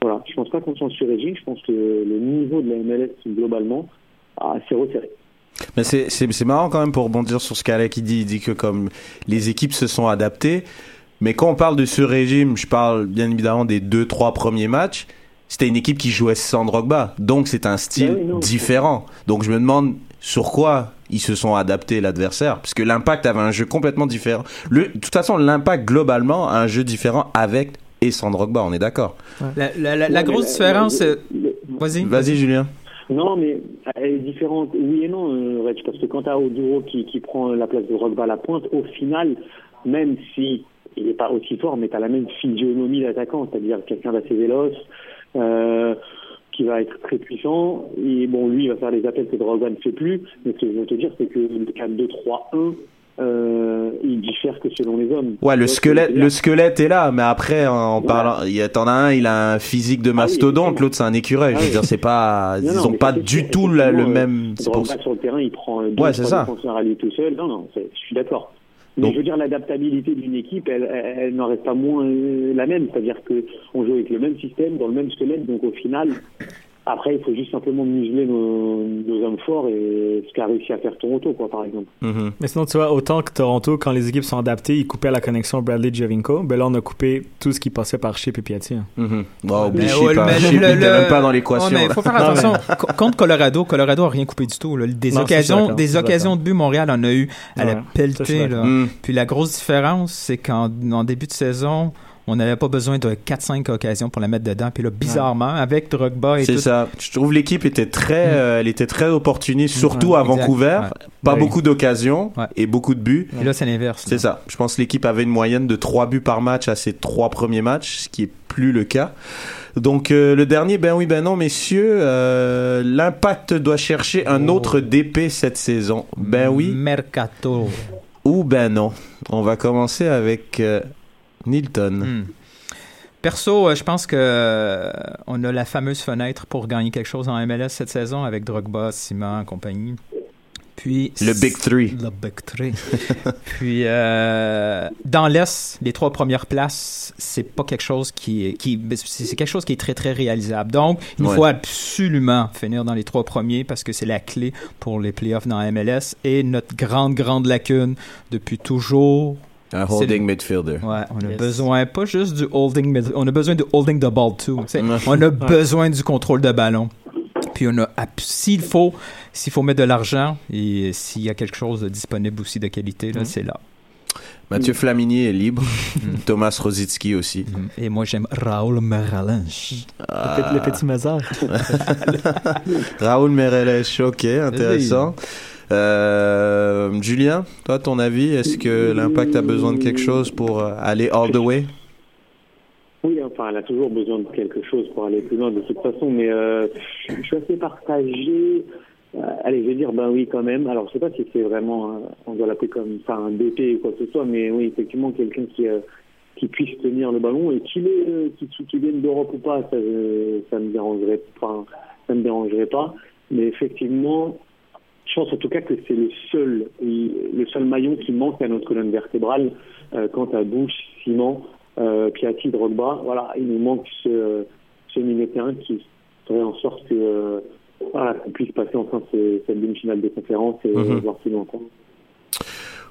voilà, je pense pas qu'on s'en sur régime, je pense que le niveau de la MLS globalement a assez resserré. Mais c'est, marrant quand même pour rebondir sur ce qu'Alec dit. Il dit que comme les équipes se sont adaptées, mais quand on parle de ce régime, je parle bien évidemment des deux, trois premiers matchs. C'était une équipe qui jouait sans Drogba, donc c'est un style Ah oui, non, différent. Donc je me demande sur quoi ils se sont adaptés l'adversaire, parce que l'impact avait un jeu complètement différent. Le, de toute façon, l'impact globalement a un jeu différent avec et sans Drogba, on est d'accord. La, la- la- la Ouais, grosse différence, euh, vas-y. Vas-y Julien. Non, mais elle est différente. Oui et non, euh, Reg, parce que quand tu as Oduro qui, qui prend la place de Rogba à la pointe, au final, même si il n'est pas aussi fort, mais tu as la même physionomie d'attaquant, c'est-à-dire quelqu'un d'assez véloce, euh, qui va être très puissant. Et bon, lui, il va faire les appels que Drogba ne fait plus. Mais ce que je veux te dire, c'est que le 4-2-3-1, euh, il diffère que selon les hommes. Ouais, le squelette, le squelette est là, mais après, en Ouais. parlant, il y a, t'en as un, il a un physique de oui, mastodonte, l'autre c'est un écureuil. Ah je veux oui. dire, c'est pas, Non, ils non, ont pas du tout le euh, même. pour sur le terrain, il prend deux Ouais, c'est ça. à lui tout seul. Non, non, je suis d'accord. Mais Donc- je veux dire, l'adaptabilité d'une équipe, elle, elle, elle n'en reste pas moins euh, la même. C'est-à-dire que on joue avec le même système, dans le même squelette. Donc au final, après, il faut juste simplement museler nos, nos hommes forts et ce qu'a réussi à faire Toronto, quoi, par exemple. Mhm. Mais sinon, tu vois, autant que Toronto, quand les équipes sont adaptées, ils coupaient la connexion Bradley-Javinko. Ben là, on a coupé tout ce qui passait par Chip et Piatti. hein. Mhm. Bon, oublie Mais Chip, ouais, hein. mais Chip, le- il était le- même pas dans l'équation. Ouais, il faut faire attention. Co- Contre Colorado, Colorado a rien coupé du tout. là. Des Non, occasions, des occasions de but, Montréal en a eu à Ouais, la pelletée. là. Mhm. Puis la grosse différence, c'est qu'en en début de saison, on n'avait pas besoin de 4-5 occasions pour la mettre dedans. Puis là, bizarrement, avec Drogba et C'est tout, ça. Je trouve l'équipe était très, euh, elle était très opportuniste, surtout Ouais, à. Vancouver. Ouais. Pas beaucoup d'occasions et beaucoup de buts. Et là, c'est l'inverse. C'est ça. Je pense que l'équipe avait une moyenne de 3 buts par match à ses trois premiers matchs, ce qui est plus le cas. Donc euh, le dernier, ben oui, ben non, messieurs, euh, l'impact doit chercher un autre DP cette saison. Ben oui Mercato. ou ben non. On va commencer avec euh, Nilton. Hmm. Perso, euh, je pense que euh, on a la fameuse fenêtre pour gagner quelque chose en MLS cette saison avec Drogba, Simon, compagnie. Puis Le Big Three. Le Big Three. Puis euh, dans l'est, les trois premières places, c'est pas quelque chose qui est qui c'est quelque chose qui est très très réalisable. Donc, il nous faut absolument finir dans les trois premiers parce que c'est la clé pour les playoffs dans MLS et notre grande grande lacune depuis toujours Un holding midfielder. Ouais, on a Yes. besoin pas juste du holding, mid- on a besoin de holding the ball too. On a besoin du contrôle de ballon. Puis on a, s'il faut, s'il faut mettre de l'argent et s'il y a quelque chose de disponible aussi de qualité, là, c'est là. Mathieu Flamini est libre. Thomas Rosicki aussi. Et moi, j'aime Raoul Meralinch. Ah. Le, petit- le petit Mazar. Raoul Mereles, ok, intéressant. Euh, Julien, toi, ton avis, est-ce que l'impact a besoin de quelque chose pour euh, aller all the way? Oui, enfin, elle a toujours besoin de quelque chose pour aller plus loin de toute façon, mais euh, je suis assez partagé. Euh, allez, je vais dire, ben oui, quand même. Alors, je sais pas si c'est vraiment, on doit l'appeler comme ça un DP ou quoi que ce soit, mais oui, effectivement, quelqu'un qui, qui puisse tenir le ballon et qu'il qu'il qu'il vienne d'Europe ou pas, ça, ça me enfin, me dérangerait pas. Mais effectivement, je pense en tout cas que c'est le seul, le seul maillon qui manque à notre colonne vertébrale euh, quant à Bush, Simon, euh, Piatti, Drogba. Voilà, il nous manque ce, ce milieu de terrain qui ferait en sorte que euh, voilà, qu'on puisse passer enfin ce- cette demi-finale de conférence et Mhm. voir plus loin.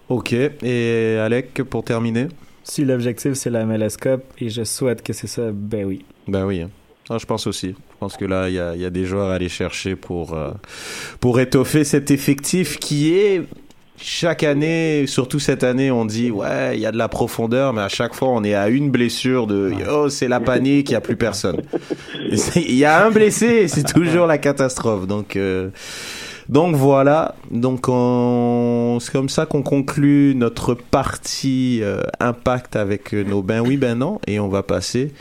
Ok, et Alec, pour terminer? Si l'objectif c'est la MLS Cup et je souhaite que c'est ça, ben oui. Ben oui. hein. Ah, je pense aussi. Je pense que là, il y a, il y a des joueurs à aller chercher pour, euh, pour étoffer cet effectif qui est chaque année, surtout cette année, on dit ouais, il y a de la profondeur, mais à chaque fois, on est à une blessure de oh, c'est la panique, il n'y a plus personne. Il y a un blessé, c'est toujours la catastrophe. Donc, euh, donc voilà. Donc on... c'est comme ça qu'on conclut notre partie euh, impact avec nos ben oui, ben non, et on va passer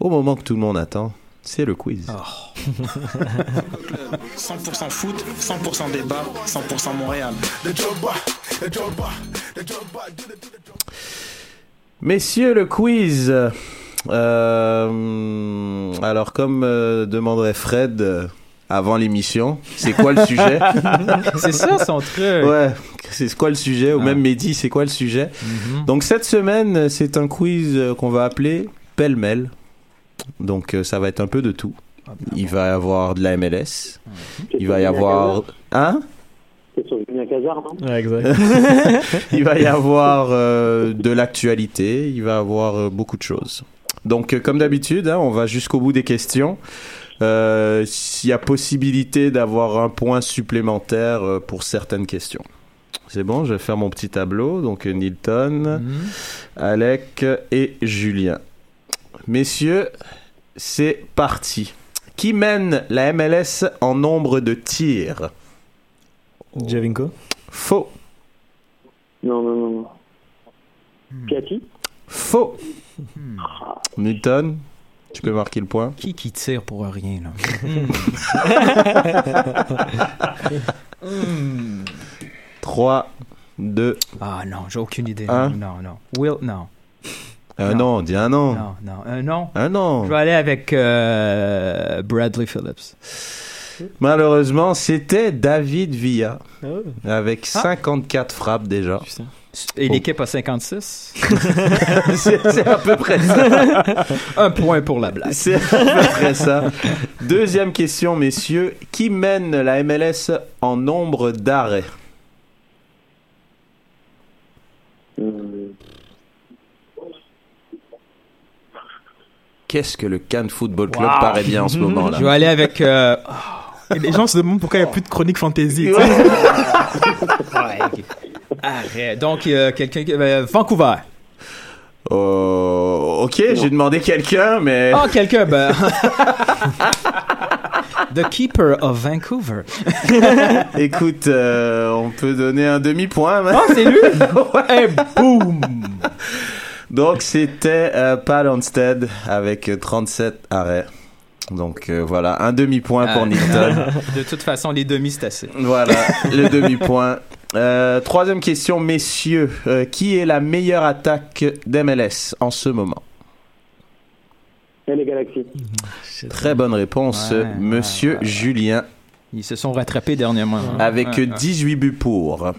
au moment que tout le monde attend. C'est le quiz. 100% foot, 100% débat, 100% Montréal. Messieurs, le quiz. Euh, alors, comme euh, demanderait Fred euh, avant l'émission, c'est quoi le sujet? C'est ça son truc. Ouais, c'est quoi le sujet? Ou Ah. même Mehdi, c'est quoi le sujet? Mhm. Donc, cette semaine, c'est un quiz euh, qu'on va appeler pêle-mêle. Donc, euh, ça va être un peu de tout. Il va y avoir de la MLS. Il va y avoir. Hein? C'est sur Julien Cazard, non? Ouais, exact. Il va y avoir euh, de l'actualité, il va y avoir euh, beaucoup de choses. Donc, euh, comme d'habitude, hein, on va jusqu'au bout des questions. Euh, S'il y a possibilité d'avoir un point supplémentaire euh, pour certaines questions. C'est bon, je vais faire mon petit tableau. Donc, Nilton, Mhm. Alec et Julien. Messieurs, c'est parti. Qui mène la MLS en nombre de tirs? Javinko Faux. Non, non, non. non. Piatti Faux. Newton, tu peux marquer le point. Qui qui tire pour rien, là? Hmm. 3, 2, Ah non, j'ai aucune idée. Un. Non, non. Will, non. Un Non. non, dis un non. Non, non. Un non. Un non. Je vais aller avec euh, Bradley Phillips. Malheureusement, c'était David Villa Oh. avec Ah. 54 frappes déjà. Et Oh. l'équipe a 56. c'est c'est à peu près ça. Un point pour la blague. C'est à peu près ça. Deuxième question, messieurs. Qui mène la MLS en nombre d'arrêts? Euh, Qu'est-ce que le Cannes Football Club Wow. paraît bien en ce moment là Je vais aller avec. euh, Et les gens se demandent pourquoi il n'y a plus de chronique fantasy. ouais. Arrête. Donc, euh, quelqu'un. qui- euh, Vancouver. Oh, ok, j'ai demandé quelqu'un, mais Ah, quelqu'un, ben. The Keeper of Vancouver. écoute, euh, on peut donner un demi-point. mais- Ah, c'est lui? Et boum! Donc c'était euh, Pat Onstead avec euh, 37 arrêts. Donc euh, voilà, un demi-point pour Ah. Nilton. De toute façon, les demi, c'est assez. voilà, le demi-point. Euh, troisième question, messieurs. Euh, qui est la meilleure attaque d'MLS en ce moment? Les Galaxies. Très bonne réponse, Ouais, monsieur ouais, ouais. Julien, Ils se sont rattrapés dernièrement. avec Ouais, ouais. 18 buts pour.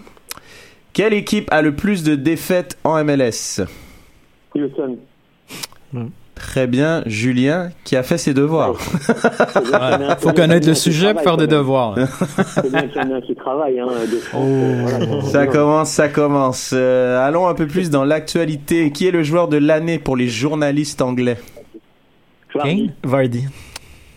Quelle équipe a le plus de défaites en MLS Houston. Très bien, Julien, qui a fait ses devoirs. Ouais. Faut connaître le sujet pour faire des devoirs. là. C'est bien qu'il y en a un qui travaille, hein, de France. euh, voilà. Ça commence, ça commence. Euh, allons un peu plus dans l'actualité. Qui est le joueur de l'année pour les journalistes anglais? Vardy. Vardy.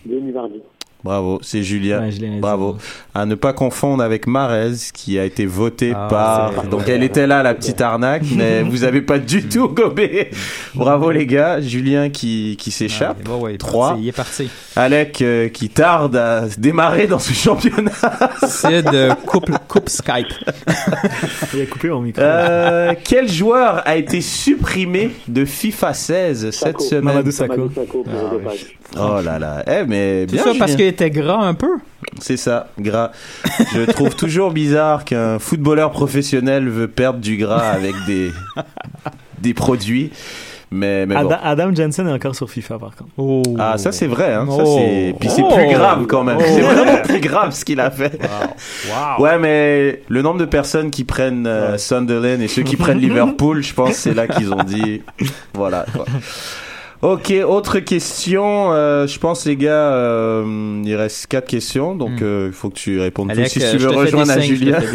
Denis Vardy. Bravo, c'est Julien. Ouais. Bravo. À ne pas confondre avec Marez, qui a été voté Ah, par. Donc elle était là, la petite arnaque, mais vous avez pas du tout gobé. Bravo les gars. Julien qui, qui s'échappe. Ouais, ouais, il est Trois. parti, Il est parti. Alec euh, qui tarde à se démarrer dans ce championnat. C'est de coupe, coupe Skype. Il a coupé mon micro. Euh, quel joueur a été supprimé de FIFA 16 cette Sako. semaine Mamadou Ah, ouais. Oh là là. Eh mais bien. ça parce Julien. Était gras un peu. C'est ça, gras. Je trouve toujours bizarre qu'un footballeur professionnel veut perdre du gras avec des des produits. Mais, mais bon. Adam, Adam Jensen est encore sur FIFA par contre. Oh. Ah, ça c'est vrai, hein. Ça, Oh. c'est... Puis c'est Oh. plus grave quand même. Oh. C'est vraiment plus grave ce qu'il a fait. Wow. Ouais, mais le nombre de personnes qui prennent euh, Sunderland et ceux qui prennent Liverpool, je pense que c'est là qu'ils ont dit voilà. Quoi. Ok, autre question. euh, je pense les gars, euh, il reste quatre questions, donc Hmm. euh, il faut que tu répondes tout Alec, si euh, tu veux rejoindre à Julien.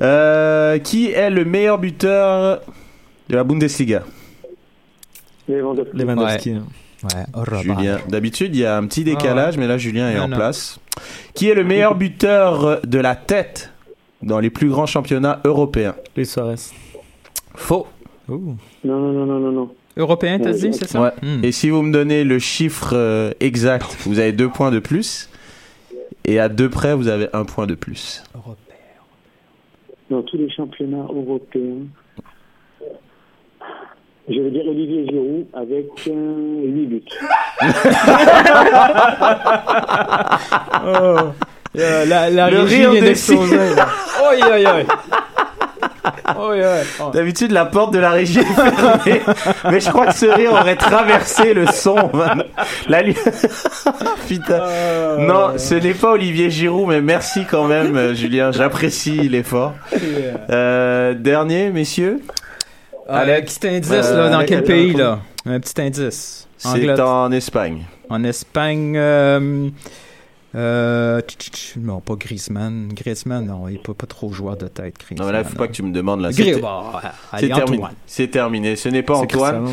Euh, qui est le meilleur buteur de la Bundesliga? Lewandowski. Lewandowski. Ouais, oh, Robert. Julien. D'habitude, il y a un petit décalage, mais là, Julien est Non, en non. place. Qui est le meilleur buteur de la tête dans les plus grands championnats européens? Luis Suarez. Faux. Ouh. Non, non, non, non, non, non. Européen, t'as dit, c'est ça? Ouais. Hmm. Et si vous me donnez le chiffre euh, exact, vous avez deux points de plus. Et à deux près, vous avez un point de plus. Dans tous les championnats européens. Je vais dire Olivier Giroud avec euh, 8 buts. Euh, la la Le rire vient de d'exploser. oi. Oh. D'habitude, la porte de la régie est fermée. mais je crois que ce rire aurait traversé le son. La lu- Putain. Non, ce n'est pas Olivier Giroud, mais merci quand même, euh, Julien. J'apprécie l'effort. Euh, dernier, messieurs. Ah, Alec. un petit indice, Euh, là, dans Alec, quel pays, là? Un petit indice. C'est en Espagne. En Espagne, euh, tch, tch, tch, non, pas Griezmann. Griezmann, non, il n'est pas, pas trop joueur de tête, Griezmann. Non, mais là, il faut pas que tu me demandes là. Bon, C'est terminé. C'est terminé. Ce n'est pas Antoine.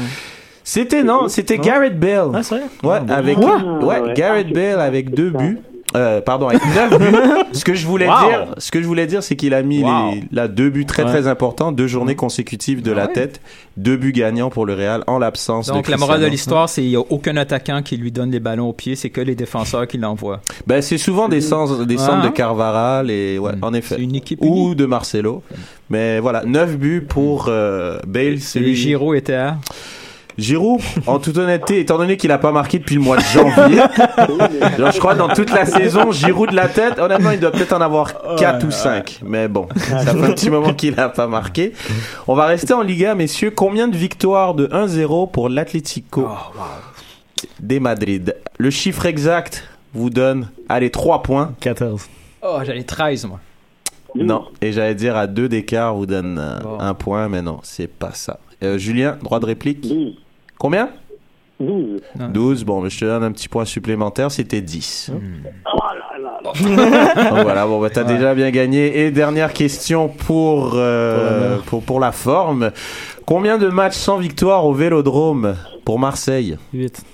C'était non, c'était. Garrett Bale. Ah, c'est vrai? Ouais, Ah, avec Quoi? Ouais, Ah, ouais. Garrett Ah, Bale avec deux buts. Euh, pardon, avec neuf buts. Ce que je voulais Wow. dire, ce que je voulais dire, c'est qu'il a mis Wow. les, là deux buts très Ouais. très importants, deux journées consécutives de Ah la ouais. tête, deux buts gagnants pour le Real en l'absence de Donc, la morale de l'histoire, c'est qu'il n'y a aucun attaquant qui lui donne les ballons au pied, c'est que les défenseurs qui l'envoient. Ben, c'est souvent des centres, des centres de Carvaral et ouais, Mm. en effet. C'est une équipe Ou de Marcelo. Mais voilà, neuf buts pour euh, Bale. Et Celui... Giroud était à... Giroud, en toute honnêteté, étant donné qu'il a pas marqué depuis le mois de janvier, genre, je crois dans toute la saison, Giroud de la tête, honnêtement, il doit peut-être en avoir 4 ou 5. Mais bon, ça fait un petit moment qu'il a pas marqué. On va rester en Liga, messieurs. Combien de victoires de 1-0 pour l'Atlético des Madrid? Le chiffre exact vous donne, allez, 3 points. 14. Oh, j'allais 13, moi. Non, et j'allais dire à 2 d'écart vous donne euh, Bon. un point, mais non, c'est pas ça. Euh, Julien, droit de réplique? 12. Combien? 12. Non. 12, bon, mais je te donne un petit point supplémentaire, c'était 10. Oh là là là. Donc voilà, bon, bah, t'as déjà bien gagné. Et dernière question pour, euh, pour, pour la forme. Combien de matchs sans victoire au Vélodrome pour Marseille? 8.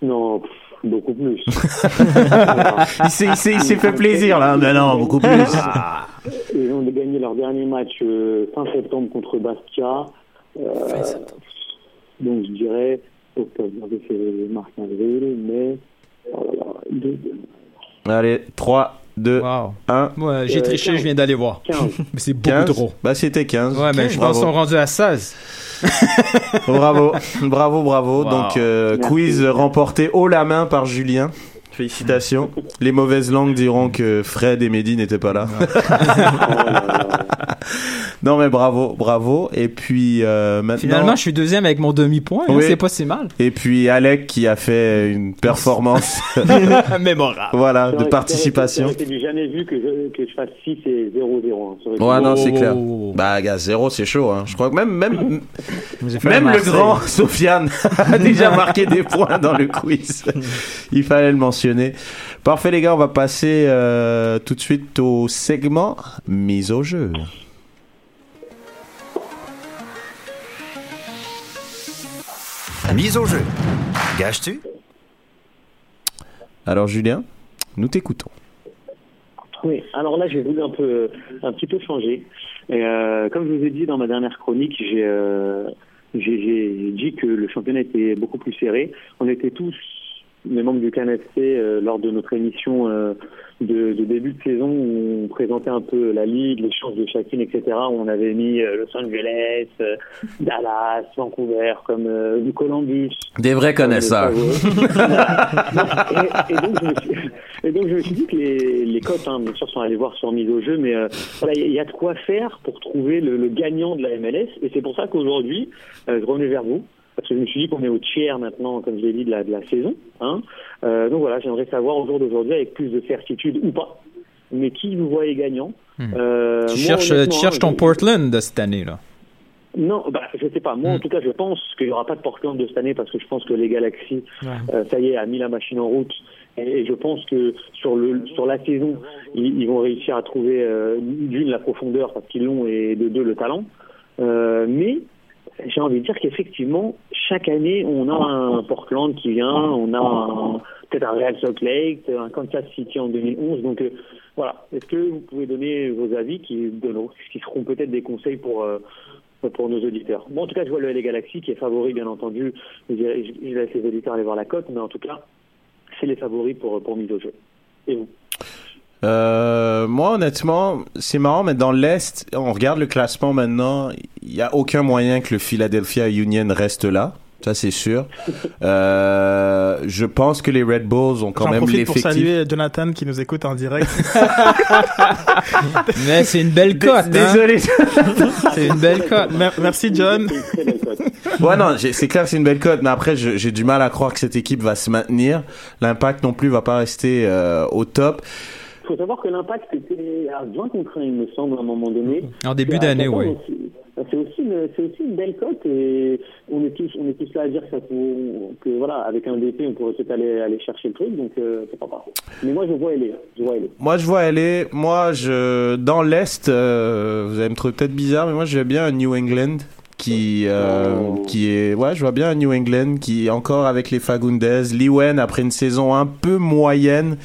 Non, pff, beaucoup plus. Il s'est, il fait plaisir là, mais non, beaucoup plus. Ils ont gagné leur dernier match euh, fin septembre contre Bastia. Euh, donc je dirais octobre, novembre, février, mars, avril, mai. Oh là là, deux, deux, Allez, 3, 2, Wow. 1, Moi, j'ai Euh, triché, je viens d'aller voir. 15. Mais c'est beaucoup 15. trop. Bah, c'était 15. Ouais, mais je pense Bravo. qu'ils sont rendus à 16. Bravo, bravo, bravo. Wow. Donc, euh, quiz remporté haut la main par Julien. Félicitations. Les mauvaises langues diront que Fred et Mehdi n'étaient pas là. Non, mais bravo, bravo. Et puis, euh, maintenant. Finalement, je suis deuxième avec mon demi-point. hein, Oui. C'est pas si mal. Et puis, Alec qui a fait une performance, Mémorable. voilà, Ça de participation. Du jamais vu que je, que je fasse 6 et 0-0. hein. Ouais, non, c'est Oh. clair. Bah, gars, zéro, c'est chaud, hein. Je crois que même, même, Même le grand Sofiane a déjà marqué des points dans le quiz. Il fallait le mentionner. Parfait les gars, on va passer euh, tout de suite au segment mise au jeu. Mise au jeu. Gages-tu? Alors Julien, nous t'écoutons. Oui, alors là, j'ai voulu un peu, un petit peu changer. Et, euh, comme je vous ai dit dans ma dernière chronique, j'ai, euh, j'ai, j'ai dit que le championnat était beaucoup plus serré. On était tous, les membres du CanFC, euh, lors de notre émission euh, de, de début de saison, où on présentait un peu la ligue, les chances de chacune, etc. Où on avait mis euh, Los Angeles, Dallas, Vancouver, comme du Columbus. Des vrais connaisseurs. et, et donc, je me suis, et donc je me suis dit que les, les cotes, hein, bien sûr, sont allées voir sur mise au jeu, mais euh, voilà, il y, a- il y a de quoi faire pour trouver le, le gagnant de la MLS. Et c'est pour ça qu'aujourd'hui, euh, je revenais vers vous, parce que je me suis dit qu'on est au tiers maintenant, comme je l'ai dit, de la, de la saison. Hein. Euh, donc voilà, j'aimerais savoir au jour d'aujourd'hui, avec plus de certitude ou pas, mais qui vous voyez gagnant. Hmm. Euh, Tu moi, cherches, tu cherches ton je- Portland de cette année, là. non, bah, je sais pas. Moi, en Mm. tout cas, je pense qu'il n'y aura pas de Portland de cette année parce que je pense que les Galaxies, euh, ça y est, a mis la machine en route. Et, et je pense que sur le sur la saison, ils, ils vont réussir à trouver euh, d'une la profondeur parce qu'ils l'ont et de deux le talent. Euh, mais j'ai envie de dire qu'effectivement, chaque année, on a un Portland qui vient, on a peut-être un Real Salt Lake, un Kansas City en 2011. Donc euh, voilà, est-ce que vous pouvez donner vos avis qui, donneront- qui seront peut-être des conseils pour, euh, pour nos auditeurs? Bon, en tout cas, je vois le LA Galaxy qui est favori, bien entendu. Je laisse les auditeurs aller voir la cote, mais en tout cas, c'est les favoris pour, pour mise au jeu. Et vous? Euh, moi, honnêtement, c'est marrant, mais dans l'Est, on regarde le classement maintenant, il n'y a aucun moyen que le Philadelphia Union reste là. Ça, c'est sûr. Euh, je pense que les Red Bulls ont quand J'en même profite pour saluer Jonathan qui nous écoute en direct. Mais c'est une belle cote. hein. Désolé. C'est une belle cote. Mer- Merci John. Ouais, non, j'ai- c'est clair que c'est une belle cote, mais après, je- j'ai du mal à croire que cette équipe va se maintenir. L'impact non plus va pas rester euh, au top. Il faut savoir que l'impact était à 20 contre 1, il me semble, à un moment donné. En début d'année, oui. aussi. C'est aussi, une, c'est aussi une belle cote et on est tous, on est tous là à dire que, ça peut- que voilà, avec un DP, on pourrait peut-être aller, aller chercher le truc, donc euh, c'est pas parfait. Mais moi, je vois aller. Je vois aller. Moi, je vois aller. Moi, je dans l'est, euh, vous allez me trouver peut-être bizarre, mais moi, j'ai bien un New England qui euh, qui est ouais, je vois bien un New England qui est encore avec les Fagundes. Liwen après une saison un peu moyenne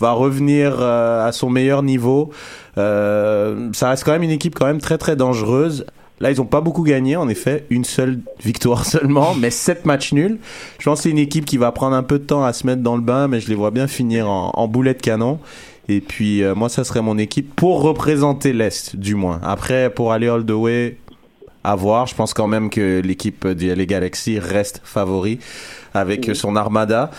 va revenir euh, à son meilleur niveau. Euh, ça reste quand même une équipe quand même très très dangereuse. Là, ils ont pas beaucoup gagné, en effet, une seule victoire seulement, mais sept matchs nuls. Je pense que c'est une équipe qui va prendre un peu de temps à se mettre dans le bain, mais je les vois bien finir en, en boulet de canon. Et puis, euh, moi, ça serait mon équipe pour représenter l'Est, du moins. Après, pour aller all the way, à voir. Je pense quand même que l'équipe du LA Galaxy reste favori avec son armada.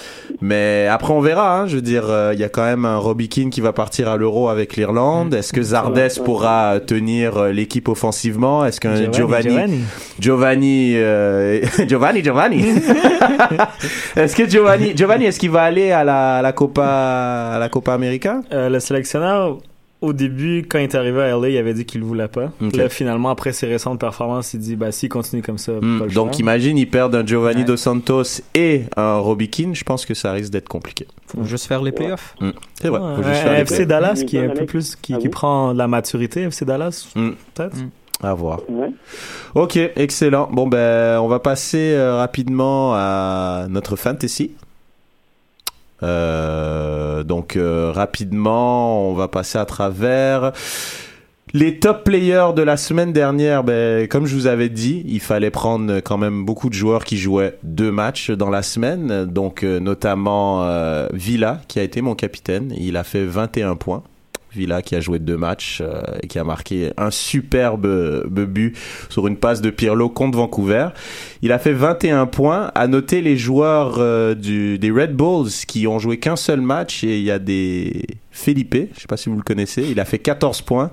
Mais après, on verra. hein. Je veux dire, euh, il y a quand même un Robbie Keane qui va partir à l'Euro avec l'Irlande. Est-ce que Zardes pourra tenir euh, l'équipe offensivement? Est-ce qu'un Giovanni, Giovanni, Giovanni, euh, Giovanni, Giovanni. est-ce que Giovanni, Giovanni, est-ce qu'il va aller à la, à la Copa, à la Copa América? Euh, le sélectionneur, au début, quand il est arrivé à LA, il avait dit qu'il ne voulait pas. Là, finalement, après ses récentes performances, il dit bah, s'il continue comme ça, Hmm, pas le Donc choix. imagine, ils perdent un Giovanni Dos Santos et un Robbie Keane. Je pense que ça risque d'être compliqué. Faut juste faire les playoffs. Hmm, C'est vrai. Ouais, faut juste faire les FC. Dallas qui est un peu plus, qui, vous prend de la maturité, FC Dallas, Hmm, peut-être. à voir. Ouais. Ok, excellent. Bon ben, on va passer euh, rapidement à notre fantasy. Euh, donc euh, rapidement, on va passer à travers les top players de la semaine dernière. Ben, comme je vous avais dit, il fallait prendre quand même beaucoup de joueurs qui jouaient deux matchs dans la semaine. Donc euh, notamment Villa, qui a été mon capitaine. Il a fait 21 points. Villa qui a joué deux matchs euh, et qui a marqué un superbe but sur une passe de Pirlo contre Vancouver. Il a fait 21 points. À noter les joueurs euh, des Red Bulls qui ont joué qu'un seul match et il y a des Felipe, je sais pas si vous le connaissez, il a fait 14 points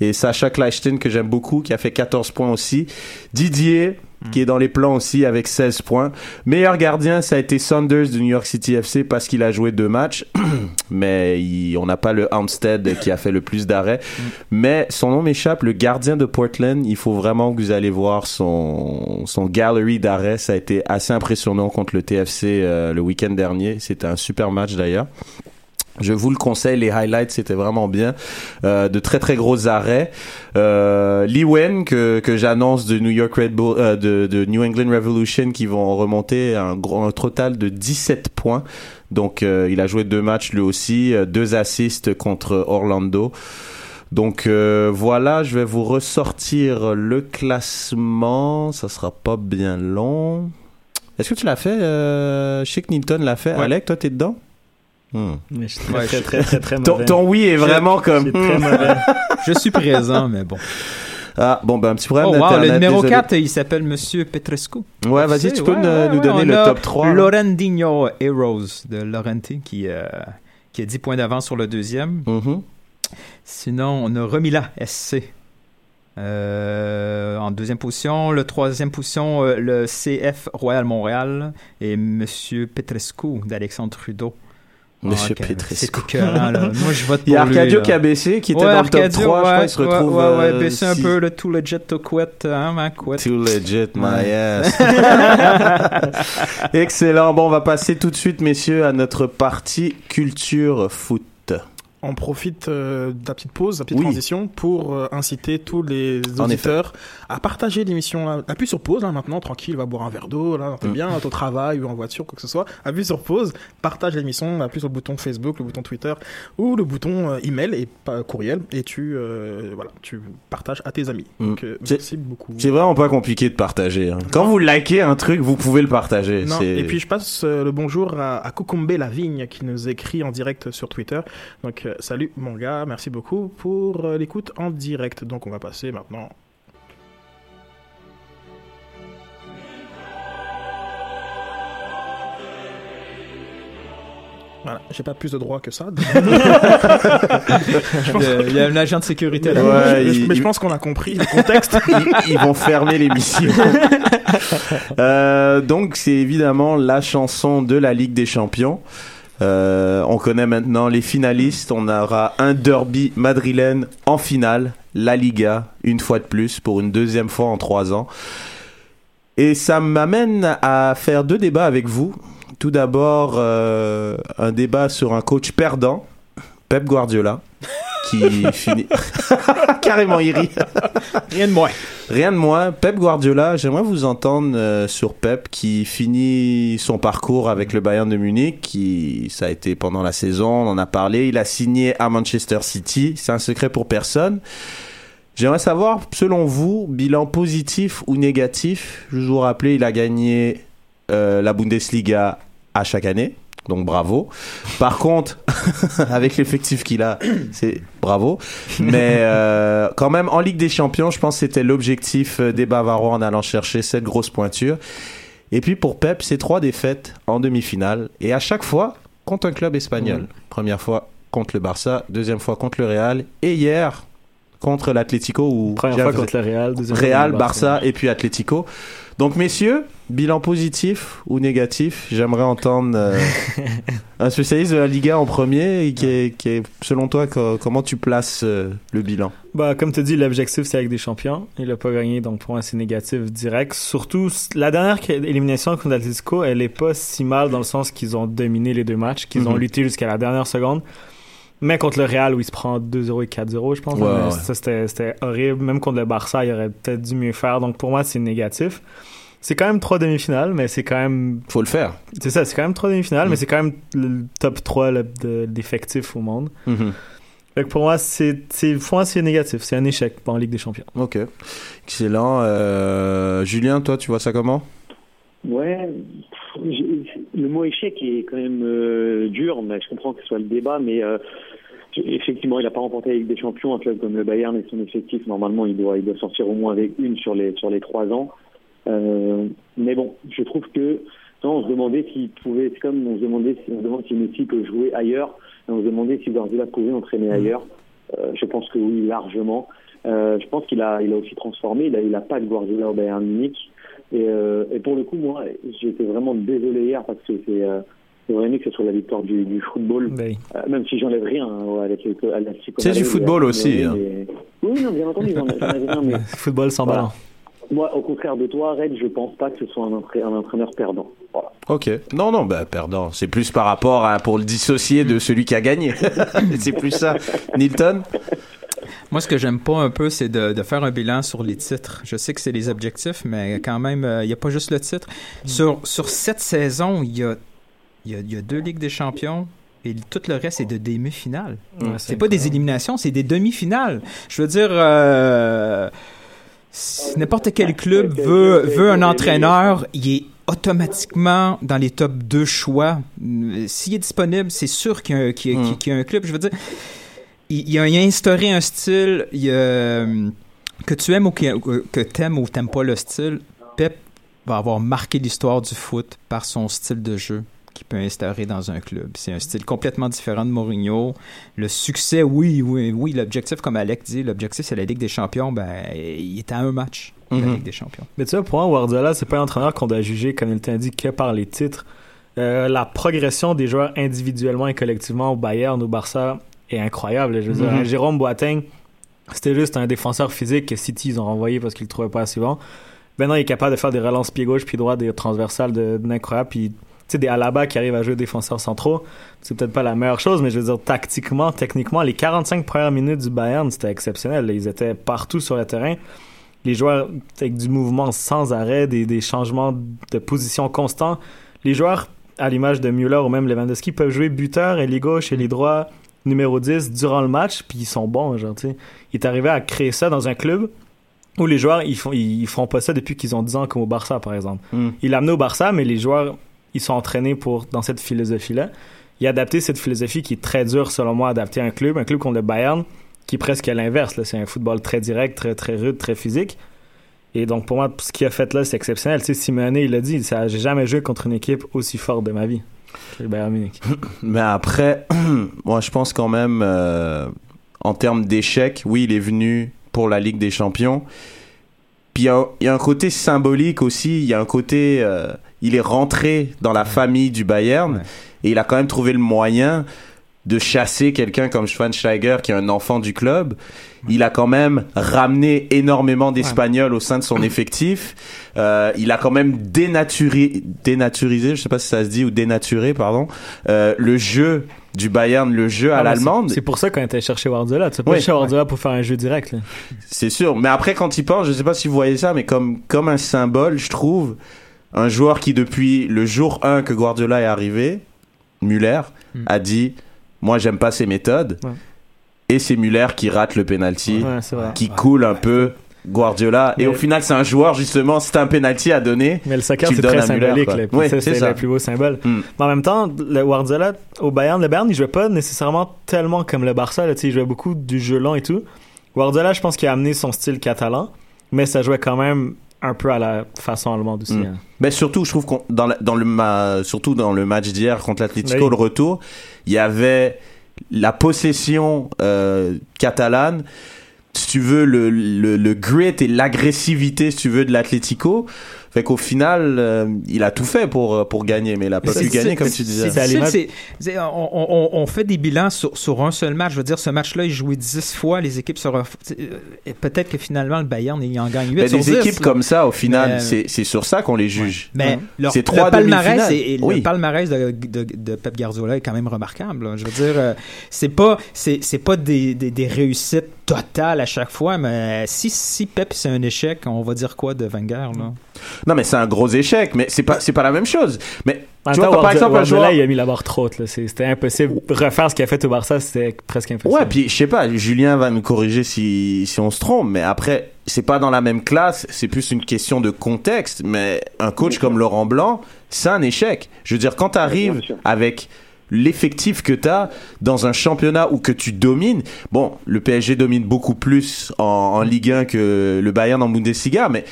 et Sacha Kleisten que j'aime beaucoup qui a fait 14 points aussi. Didier qui est dans les plans aussi avec 16 points. Meilleur gardien, ça a été Saunders du New York City FC parce qu'il a joué deux matchs, mais il- on n'a pas le Armstead qui a fait le plus d'arrêts. Mais son nom m'échappe, le gardien de Portland. Il faut vraiment que vous allez voir son son gallery d'arrêts. Ça a été assez impressionnant contre le TFC euh, le week-end dernier. C'était un super match d'ailleurs. Je vous le conseille, les highlights c'était vraiment bien, Euh, de très très gros arrêts. Euh, Lee Wen que que j'annonce de New York Red Bull, euh, de, de New England Revolution qui vont remonter un gros un total de 17 points. Donc il a joué deux matchs lui aussi, deux assists contre Orlando. Donc euh, voilà, je vais vous ressortir le classement. Ça sera pas bien long. Est-ce que tu l'as fait euh, Newton l'a fait. Ouais. Alec, toi t'es dedans? Hmm. Mais je suis très, Ouais, très, je- très, très, très Ton, mauvais. ton oui est vraiment comme. Je suis très mauvais. Je suis présent, mais bon. Ah, bon, ben, un petit problème Oh, wow, le numéro désolé. 4, il s'appelle Monsieur Petrescu. Ouais, vas-y, tu peux ouais, nous, ouais, nous ouais, donner on le top 3. là. Laurentino Heroes de Laurenti qui, euh, qui a 10 points d'avance sur le deuxième. Mhm. Sinon, on a Remila SC. euh, en deuxième position, le troisième position, euh, le CF Royal Montréal et Monsieur Petrescu d'Alexandre Trudeau. Monsieur Ah, Petrescu. C'est écœurant, là. Moi, je vote Il y pour a Arcadio lui, qui a baissé, qui était Ouais, dans le top Arcadio, 3. je crois ouais, qu'il se retrouve. Ouais, ouais, ouais, euh, baisser un si- peu le tout legit to quit, hein, man, quit. Too legit, my Ouais. ass. Excellent. Bon, on va passer tout de suite, messieurs, à notre partie culture foot. On profite euh, de la petite pause, de la petite Oui. transition pour euh, inciter tous les auditeurs à partager l'émission. Appuie sur pause là maintenant, tranquille, va boire un verre d'eau, là, t'es Mm. bien, ton travail ou en voiture, quoi que ce soit. Appuie sur pause, partage l'émission, appuie sur le bouton Facebook, le bouton Twitter ou le bouton euh, email et pas courriel et tu euh, voilà, tu partages à tes amis. Donc euh, Mm. C'est- merci beaucoup. C'est vraiment pas compliqué de partager. hein. Quand vous likez un truc, vous pouvez le partager. Non, et puis je passe le bonjour à, à Cucumbe Lavigne qui nous écrit en direct sur Twitter. Donc salut mon gars, merci beaucoup pour euh, l'écoute en direct. Donc on va passer maintenant. Voilà, j'ai pas plus de droits que ça. Il y a un agent de sécurité là. Ouais, mais, il- mais je pense qu'on a compris le contexte. ils, ils vont fermer l'émission. Euh, donc c'est évidemment la chanson de la Ligue des Champions. Euh, on connaît maintenant les finalistes. On aura un derby madrilène en finale, la Liga, une fois de plus pour une deuxième fois en trois ans. Et ça m'amène à faire deux débats avec vous. Tout d'abord, euh, un débat sur un coach perdant, Pep Guardiola, qui finit carrément il rit. Rien de moins. Rien de moins. Pep Guardiola, j'aimerais vous entendre euh, sur Pep qui finit son parcours avec le Bayern de Munich, qui ça a été pendant la saison, on en a parlé, il a signé à Manchester City, c'est un secret pour personne. J'aimerais savoir, selon vous, bilan positif ou négatif? Je vous rappelle, il a gagné euh, la Bundesliga à chaque année. Donc bravo. Par contre, avec l'effectif qu'il a, c'est bravo. Mais euh, quand même, en Ligue des Champions, je pense que c'était l'objectif euh, des Bavarois en allant chercher cette grosse pointure. Et puis pour Pep, c'est trois défaites en demi-finale. Et à chaque fois, contre un club espagnol. Première fois contre le Barça, deuxième fois contre le Real. Et hier, contre l'Atlético. ou Première fois contre le Real, deuxième Real, le Barça et puis Atlético. Donc messieurs, bilan positif ou négatif J'aimerais entendre euh, un spécialiste de la Liga en premier et qui est, qui est selon toi co- comment tu places euh, le bilan? Bah, comme tu dis, l'objectif c'est avec des champions. Il a pas gagné, donc pour moi c'est négatif direct. Surtout, la dernière élimination contre l'Atlético, elle est pas si mal dans le sens qu'ils ont dominé les deux matchs, qu'ils ont Mhm. lutté jusqu'à la dernière seconde. Mais contre le Real, où il se prend 2-0 et 4-0, je pense. Hein. Ça, c'était horrible. Même contre le Barça, il aurait peut-être dû mieux faire. Donc pour moi, c'est négatif. C'est quand même trois demi-finales, mais c'est quand même. Faut le faire. C'est ça, c'est quand même trois demi-finales, mais c'est quand même le top 3 là, de- d'effectifs au monde. Fait que pour moi, c'est, c'est, pour moi, c'est négatif. C'est un échec en Ligue des Champions. Ok, excellent. Euh, Julien, toi, tu vois ça comment? Ouais, le mot échec est quand même euh, dur, mais je comprends que ce soit le débat, mais euh, effectivement, il n'a pas remporté la Ligue des Champions, un club comme le Bayern et son effectif, normalement, il doit, il doit sortir au moins avec une sur les, sur les trois ans. Euh, mais bon, je trouve que non, on se demandait s'il pouvait, c'est comme on se demandait si on se demande si Messi peut jouer ailleurs, et on se demandait si Guardiola pouvait entraîner ailleurs. Euh, je pense que oui, largement. Euh, je pense qu'il a, il a aussi transformé. Il a, il a pas de Guardiola au Bayern Munich. Et, euh, et pour le coup, moi, j'étais vraiment désolé hier parce que c'est, euh, que ce soit la victoire du, du football. Euh, même si j'enlève rien hein, C'est du football aussi, hein. Oui, non, bien entendu, j'en j'enlève rien, mais football sans Voilà. ballon. Moi, au contraire de toi, Red, je pense pas que ce soit un, entra- un entraîneur perdant. Voilà. Ok. Non, non, bah, perdant. C'est plus par rapport à pour le dissocier de celui qui a gagné. c'est plus ça. Nilton? Moi, ce que j'aime pas un peu, c'est de, de faire un bilan sur les titres. Je sais que c'est les objectifs, mais quand même, euh, il n'y a pas juste le titre. Sur, sur cette saison, il y a, y, a, il y a deux Ligues des Champions. Et tout le reste, c'est de demi-finales. Ouais, c'est pas des éliminations, c'est des demi-finales. Je veux dire, euh, si n'importe quel club veut, veut un entraîneur, il est automatiquement dans les top 2 choix. S'il est disponible, c'est sûr qu'il y, a un- qu'il y a- Mm. qu'il y a un club. Je veux dire, il, il a, il a instauré un style il a, que tu aimes ou que, que t'aimes ou t'aimes pas le style. Pep va avoir marqué l'histoire du foot par son style de jeu qu'il peut instaurer dans un club. C'est un style complètement différent de Mourinho. Le succès, oui, oui, oui. L'objectif, comme Alec dit, l'objectif c'est la Ligue des Champions. Ben, il est à un match de la Mhm. Ligue des Champions. Mais tu vois, pour moi, Guardiola, c'est pas un entraîneur qu'on doit juger, comme il t'a dit, que par les titres. Euh, la progression des joueurs individuellement et collectivement au Bayern, au Barça, est incroyable. Je veux dire, Mhm. Jérôme Boateng, c'était juste un défenseur physique que City, ils ont renvoyé parce qu'ils le trouvaient pas assez bon. Maintenant, il est capable de faire des relances pied gauche, pied droit, des transversales de, d'incroyable. Puis, tu sais, des Alaba qui arrivent à jouer défenseurs centraux, c'est peut-être pas la meilleure chose, mais je veux dire, tactiquement, techniquement, les 45 premières minutes du Bayern, c'était exceptionnel. Ils étaient partout sur le terrain. Les joueurs avec du mouvement sans arrêt, des, des changements de position constants. Les joueurs, à l'image de Müller ou même Lewandowski, peuvent jouer buteur, et les gauche et les droits numéro 10 durant le match, puis ils sont bons, genre, tu sais. Il est arrivé à créer ça dans un club où les joueurs, ils font, ils font pas ça depuis qu'ils ont 10 ans, comme au Barça, par exemple. Mm. Il l'a amené au Barça, mais les joueurs, ils sont entraînés pour, dans cette philosophie-là. Il a adapté cette philosophie qui est très dure, selon moi, à adapter un club, un club comme le Bayern, qui est presque à l'inverse. C'est un football très direct, très, très rude, très physique. Et donc, pour moi, ce qu'il a fait là, c'est exceptionnel. Tu sais, il l'a dit, j'ai jamais joué contre une équipe aussi forte de ma vie. que Le Bayern Munich. Mais après, moi je pense quand même, euh, en termes d'échec, oui, il est venu pour la Ligue des Champions. Puis il y, a- il y a un côté symbolique aussi, il y a un côté, euh, il est rentré dans la famille du Bayern et il a quand même trouvé le moyen de chasser quelqu'un comme Schweinsteiger qui est un enfant du club. Il a quand même ramené énormément d'Espagnols au sein de son effectif. Euh, il a quand même dénaturé, dénaturisé, je sais pas si ça se dit, ou dénaturé, pardon, euh, le jeu du Bayern, le jeu à Ah, l'allemande. c'est- pour ça qu'on était chercher Guardiola. Tu sais pas chercher Guardiola pour faire un jeu direct. C'est sûr. Mais après, quand il pense, je sais pas si vous voyez ça, mais comme, comme un symbole, je trouve, un joueur qui, depuis le jour 1 que Guardiola est arrivé, Muller, Hmm. a dit Moi, j'aime pas ses méthodes. Ouais. Et c'est Muller qui rate le penalty, Ouais, qui coule un peu Guardiola. Et Mais- au final, c'est un joueur, justement, c'est un penalty à donner. Mais le soccer, c'est très symbolique. c'est c'est ça. le plus beau symbole. Hmm. Mais en même temps, le Guardiola, au Bayern, le Bayern, il jouait pas nécessairement tellement comme le Barça. Là, tu sais, il jouait beaucoup du jeu long et tout. Guardiola, je pense qu'il a amené son style catalan, mais ça jouait quand même un peu à la façon allemande aussi. Mm. hein. Mais surtout, je trouve qu'on dans, la- dans le ma- surtout dans le match d'hier contre l'Atlético, Oui. le retour, il y avait la possession euh, catalane, si tu veux le, le, le grit et l'agressivité, si tu veux, de l'Atlético. Fait qu'au final, euh, il a tout fait pour euh, pour gagner, mais il a pas pu gagner comme tu disais. c'est difficile, c'est- c'est- on, on- on fait des bilans sur, sur un seul match. Je veux dire, ce match-là, il jouait 10 fois, les équipes se ref- euh, et Peut-être que finalement, le Bayern, il en gagne 8 Mais sur des 10, équipes là. comme ça, au final, Mais- c'est c'est sur ça qu'on les juge. Mais leur- c'est le trois palmarès, demi-finales. et, et Oui. le palmarès de, de, de Pep Guardiola est quand même remarquable. là. Je veux dire, c'est pas c'est c'est pas des, des, des réussites totales à chaque fois, mais si si Pep c'est un échec, on va dire quoi de Wenger là? Non, mais c'est un gros échec, mais c'est pas c'est pas la même chose. Mais tu vois, par exemple un joueur il a mis la barre trop haute. là. C'était impossible. Refaire ce qu'il a fait au Barça, c'était presque impossible. Ouais, puis je sais pas, Julien va nous corriger si, si on se trompe, mais après, c'est pas dans la même classe, c'est plus une question de contexte, mais un coach comme Laurent Blanc, c'est un échec. Je veux dire, quand t'arrives avec l'effectif que t'as dans un championnat où que tu domines, bon, le PSG domine beaucoup plus en, en Ligue 1 que le Bayern en Bundesliga, mais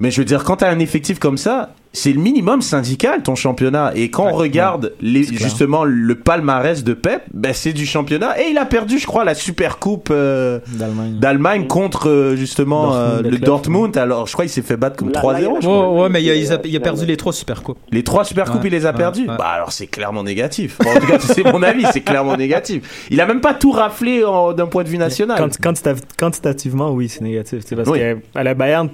mais je veux dire, quand tu as un effectif comme ça, c'est le minimum syndical ton championnat. Et quand on regarde les, justement le palmarès de Pep, ben c'est du championnat. Et il a perdu, je crois, la Super Coupe euh, D'Allemagne. contre euh, justement Dortmund, euh, le. Dortmund. Alors, je crois qu'il s'est fait battre comme Là- 3-0. là, il y a- je crois. Ouais, ouais, mais il a, il a- il a perdu les trois super coupes. Les trois Super Coupes, Ouais, il les a ouais, perdus. ouais. Bah alors c'est clairement négatif. Bon, en tout cas, c'est mon avis, c'est clairement négatif. Il a même pas tout raflé d'un point de vue national. Quanti- quantitative- quantitativement, oui, c'est négatif. C'est parce Oui. que à la Bayern,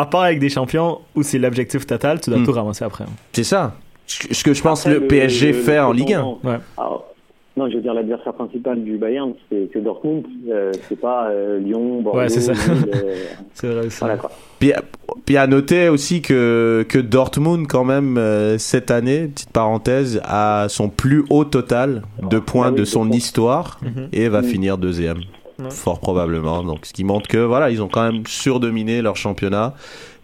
à part avec des champions où c'est l'objectif total, tu dois Hmm. tout ramasser après. C'est ça. Ce que je pense Après, le, PSG fait en Ligue 1. prétendant- Ouais. Alors, non, je veux dire, l'adversaire principal du Bayern, c'est Dortmund, euh, c'est pas euh, Lyon, Bordeaux. Ouais, c'est ça. Euh, C'est vrai aussi. voilà. Puis, puis à noter aussi que, que Dortmund, quand même, euh, cette année, petite parenthèse, a son plus haut total de points Ah oui, de de son points. histoire Mhm. et va finir deuxième. Ouais. Fort probablement. Donc, ce qui montre que, voilà, ils ont quand même surdominé leur championnat,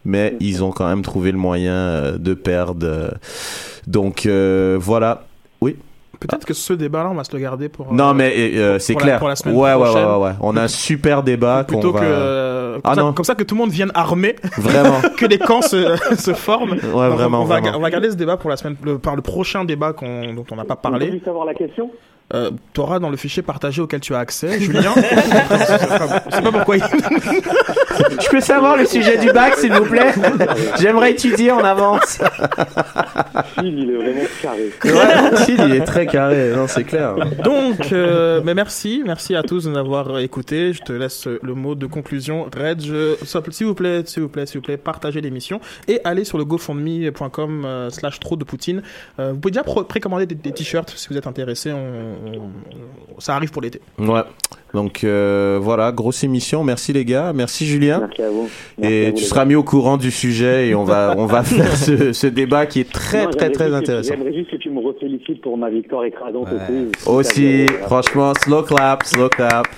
mais ils ont quand même trouvé le moyen euh, de perdre. euh. Donc, euh, voilà. Oui. Peut-être que ce débat-là, on va se le garder pour. euh, Non, mais euh, c'est la- clair. pour la semaine ouais, ouais, ouais, prochaine. ouais, ouais. On a un super débat Plutôt va. que. euh, Ah comme, ça, non. comme ça que tout le monde vienne armé, Vraiment. que les camps se, se forment. Ouais, Donc, vraiment, on, va, vraiment. on va garder ce débat pour la semaine, le, par le prochain débat dont on n'a pas parlé. juste savoir la question? Euh, tu auras dans le fichier partagé auquel tu as accès, Julien. Je sais pas pourquoi. il- Je peux savoir le sujet du bac, s'il vous plaît? J'aimerais étudier en avance. Phil, il est vraiment carré. Ouais, il est très carré, non, c'est clair. Donc, euh, mais merci, merci à tous de nous avoir écoutés. Je te laisse le mot de conclusion. Red, je- s'il vous plaît, s'il vous plaît, s'il vous plaît, partagez l'émission et allez sur le gofundme.com euh, slash trop de Poutine. Euh, vous pouvez déjà précommander des, des t-shirts si vous êtes intéressé. On, on- ça arrive pour l'été. Ouais. Donc euh, voilà, grosse émission. Merci les gars, merci Julien. Merci à vous. Merci à Et vous, tu seras gars. mis au courant du sujet et on va on va faire ce, ce débat qui est très Non, très très intéressant. J'aimerais juste que tu me refélicites pour ma victoire écrasante quiz. Aussi, Voilà. franchement, slow clap, slow clap.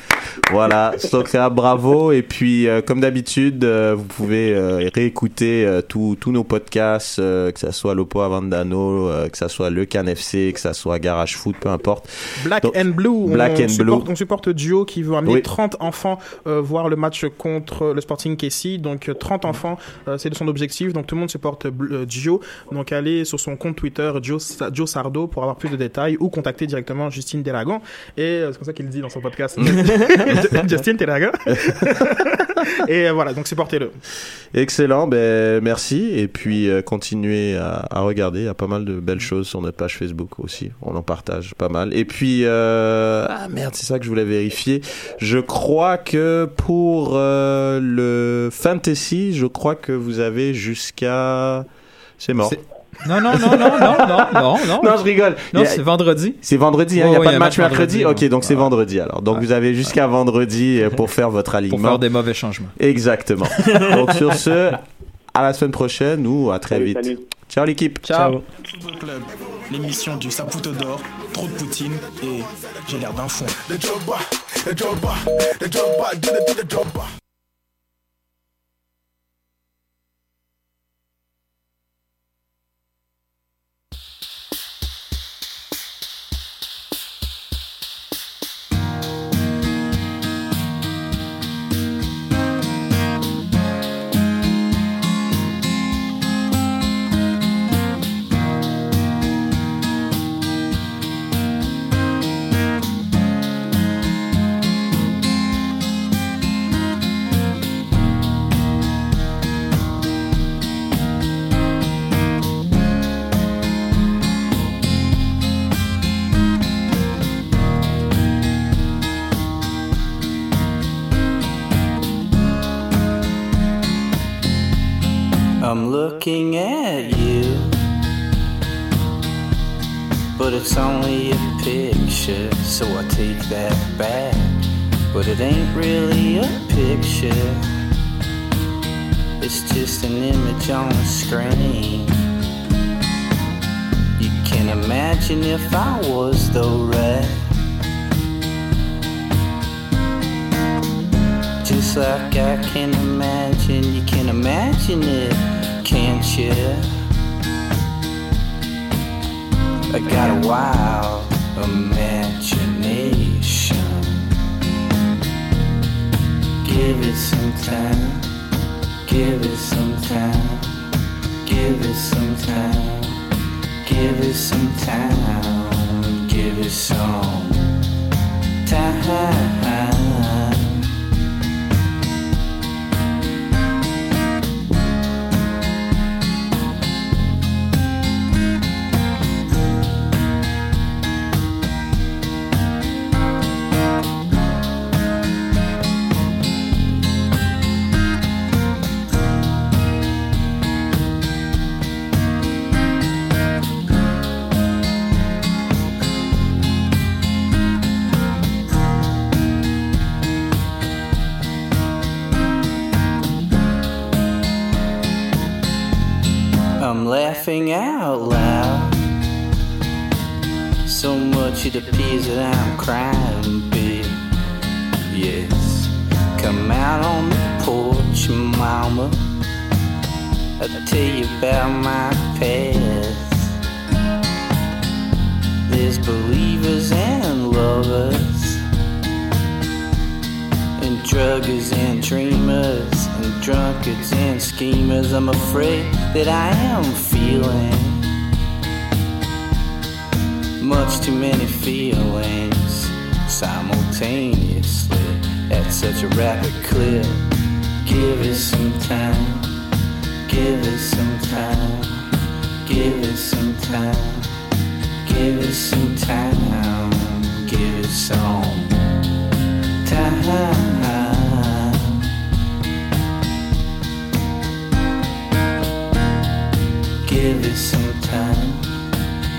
Voilà, slow clap, bravo. Et puis, euh, comme d'habitude, euh, vous pouvez euh, réécouter euh, tous tous nos podcasts, euh, que ça soit Lopo Avandano, euh, que ça soit Le Can FC, que ça soit Garage Foot, peu importe. Black Donc, and Blue. Black on and supporte, Blue. On supporte Duo qui veut amener Oui. 30 enfants euh, voir le match contre le Sporting Casey. Donc euh, 30 enfants, euh, c'est son objectif. Donc tout le monde supporte euh, Gio. Donc allez sur son compte Twitter Sa- Gio Sardo pour avoir plus de détails ou contacter directement Justine Delagan. Et c'est comme ça qu'il dit dans son podcast. Justine Delagan. Et voilà, donc supportez-le. Excellent, ben merci. Et puis euh, continuez à, à regarder. Il y a pas mal de belles choses sur notre page Facebook aussi. On en partage pas mal. Et puis euh, ah merde, c'est ça que je voulais vérifier. Je crois que pour euh, le fantasy, je crois que vous avez jusqu'à c'est mort. Non, non, non, non, non, non, non, non. Non, je rigole. Non, c'est vendredi. C'est vendredi, hein, il n'y a pas de match match mercredi. ok, donc c'est vendredi alors. Donc vous avez jusqu'à vendredi euh, pour faire votre Pour alignement. faire des mauvais changements. Exactement. donc sur ce, à la semaine prochaine ou à très Salut, vite. salut. Ciao l'équipe. Ciao. Football Club, l'émission du Saputo d'or, trop de Poutine et j'ai l'air d'un fond. I'm looking at you, but it's only a picture, so I take that back. But it ain't really a picture, it's just an image on a screen. You can imagine if I was the red. Just like I can imagine, you can imagine it, can't you? I got a wild imagination. Give it some time, give it some time, give it some time, give it some time, give it some time. Much it appears that I'm crying, babe. Yes, come out on the porch, mama. I'll tell you about my past. There's believers and lovers, and druggers and dreamers, and drunkards and schemers. I'm afraid that I am feeling Much too many feelings simultaneously at such a rapid clip. Give it some time. Give it some time. Give it some time. Give it some time. Give it some time. Give it some time.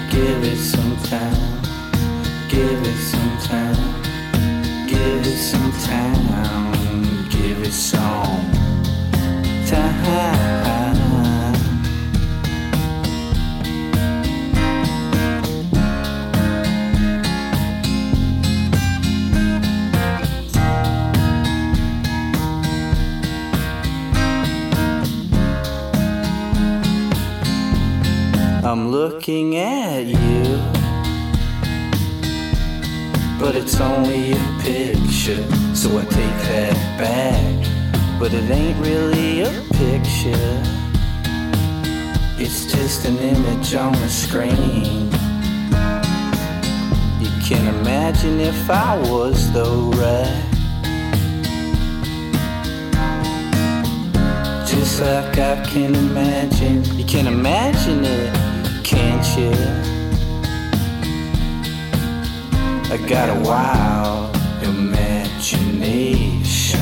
Give it some Give it some time. Give it some time. Give it some time. I'm looking at you, but it's only a picture, so I take that back. But it ain't really a picture, it's just an image on the screen. You can imagine if I was though, right? Just like I can imagine, you can imagine it, can't you? I got a wild imagination.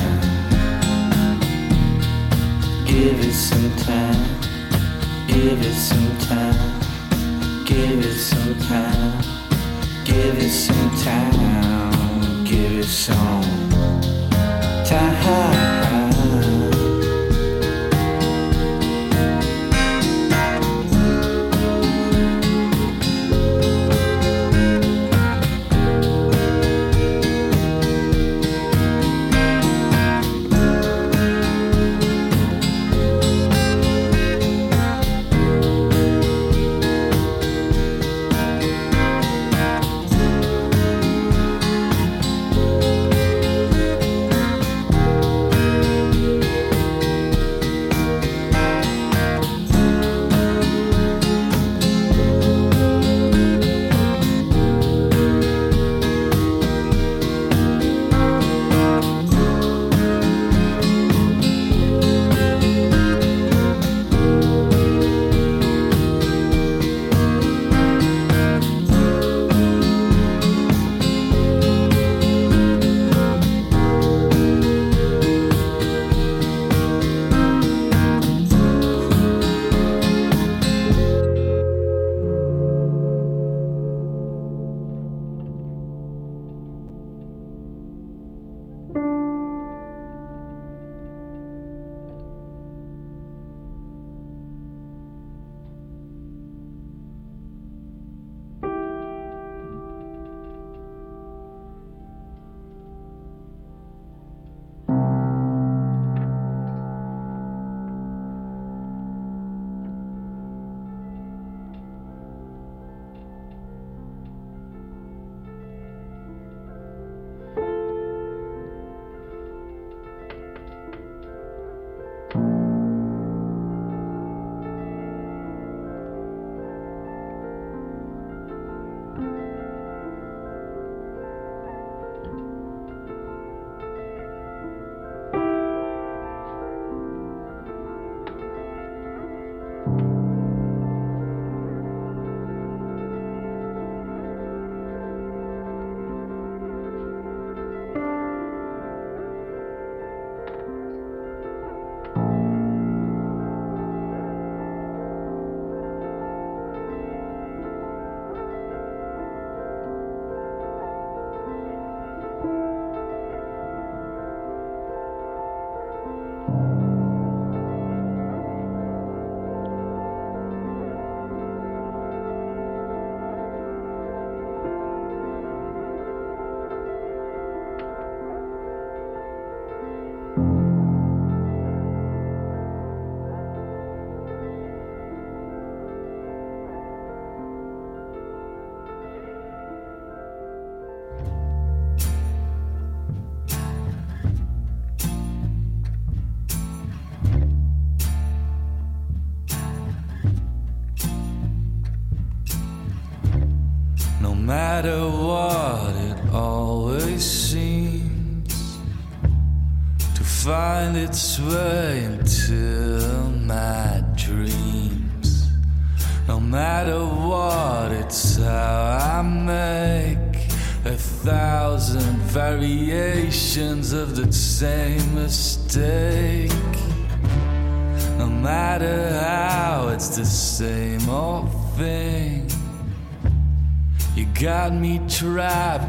Give it some time, give it some time, give it some time, give it some time, give it some time.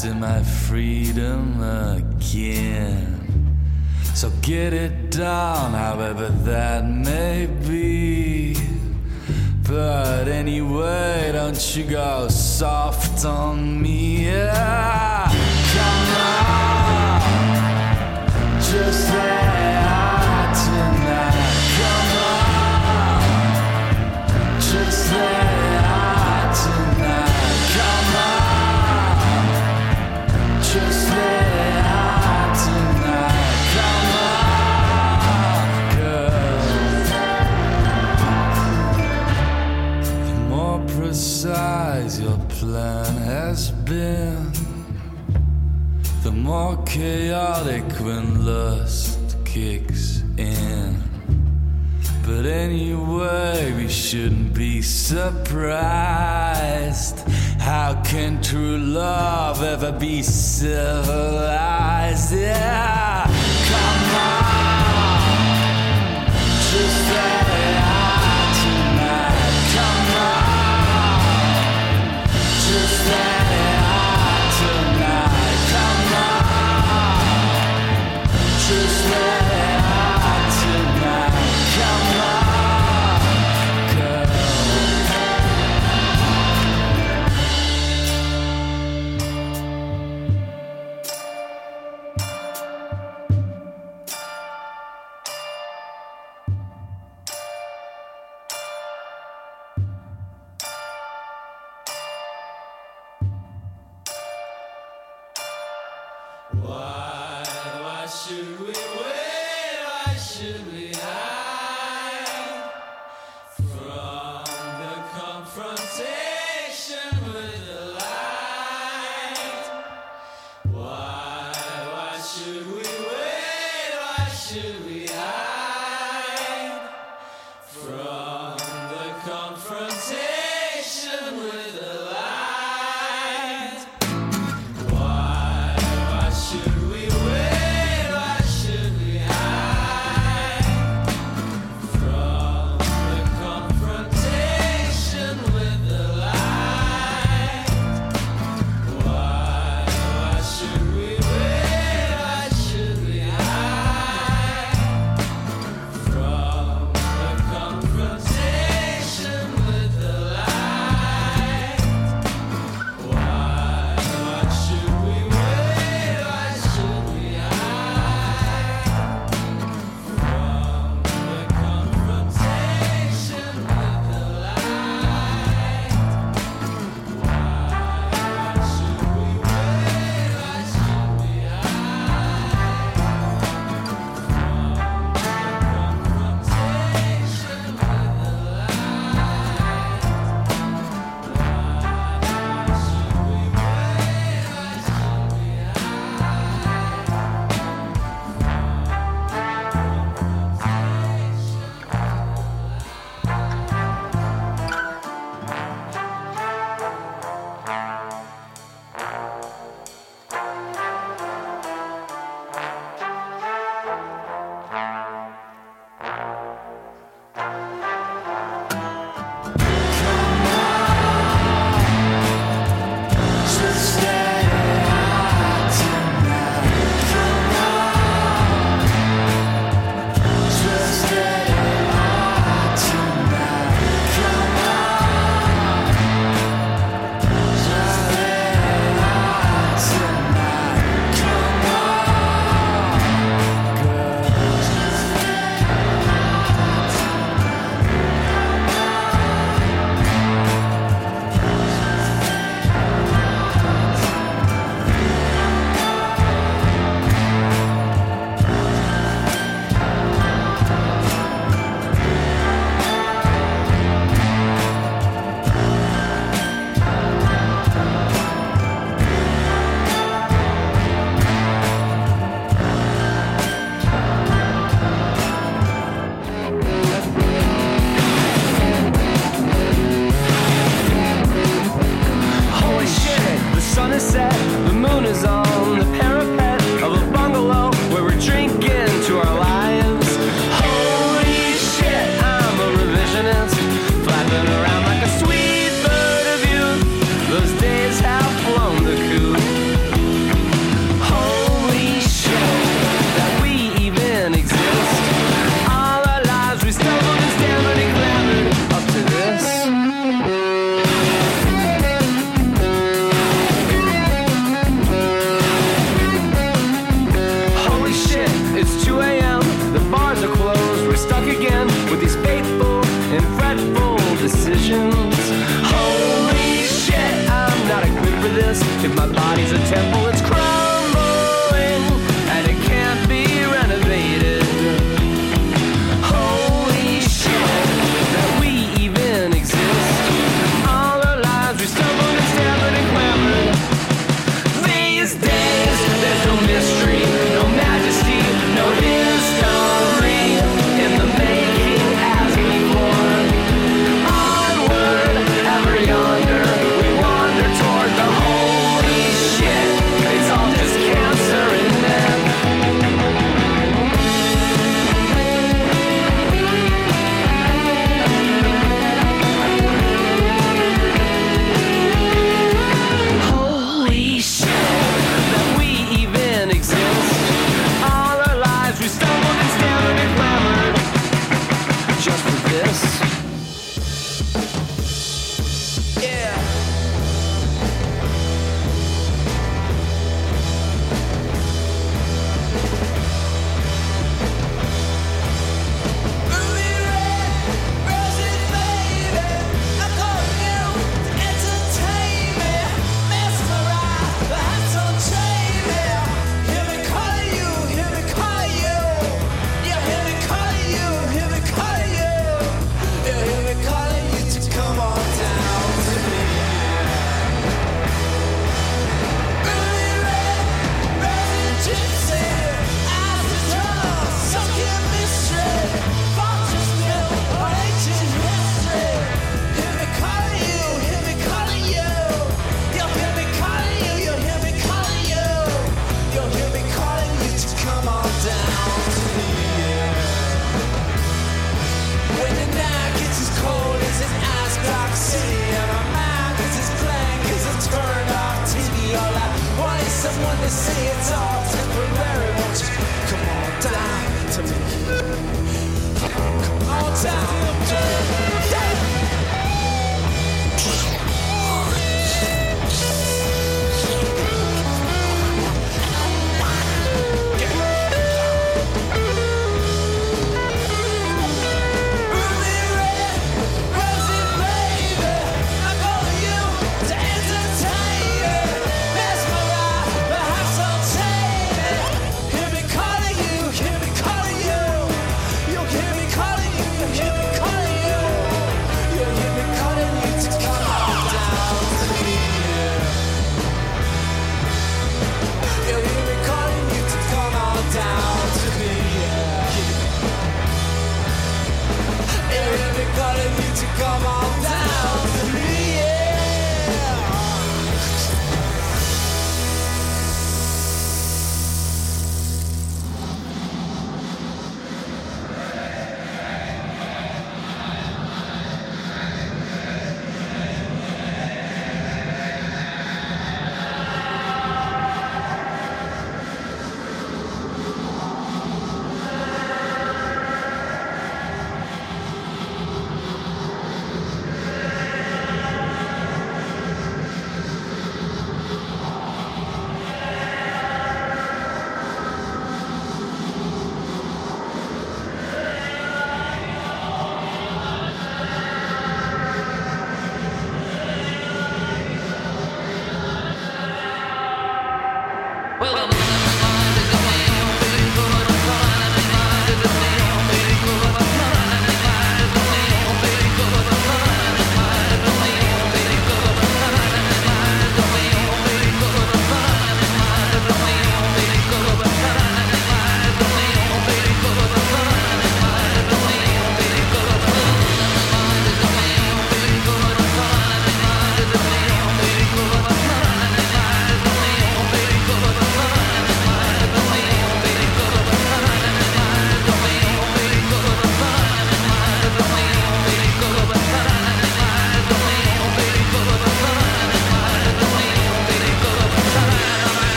To my freedom again. So get it down, however that may be. But anyway, don't you go soft on me. Yeah. chaotic when lust kicks in. But anyway, we shouldn't be surprised. How can true love ever be civilized? Yeah, come on, just.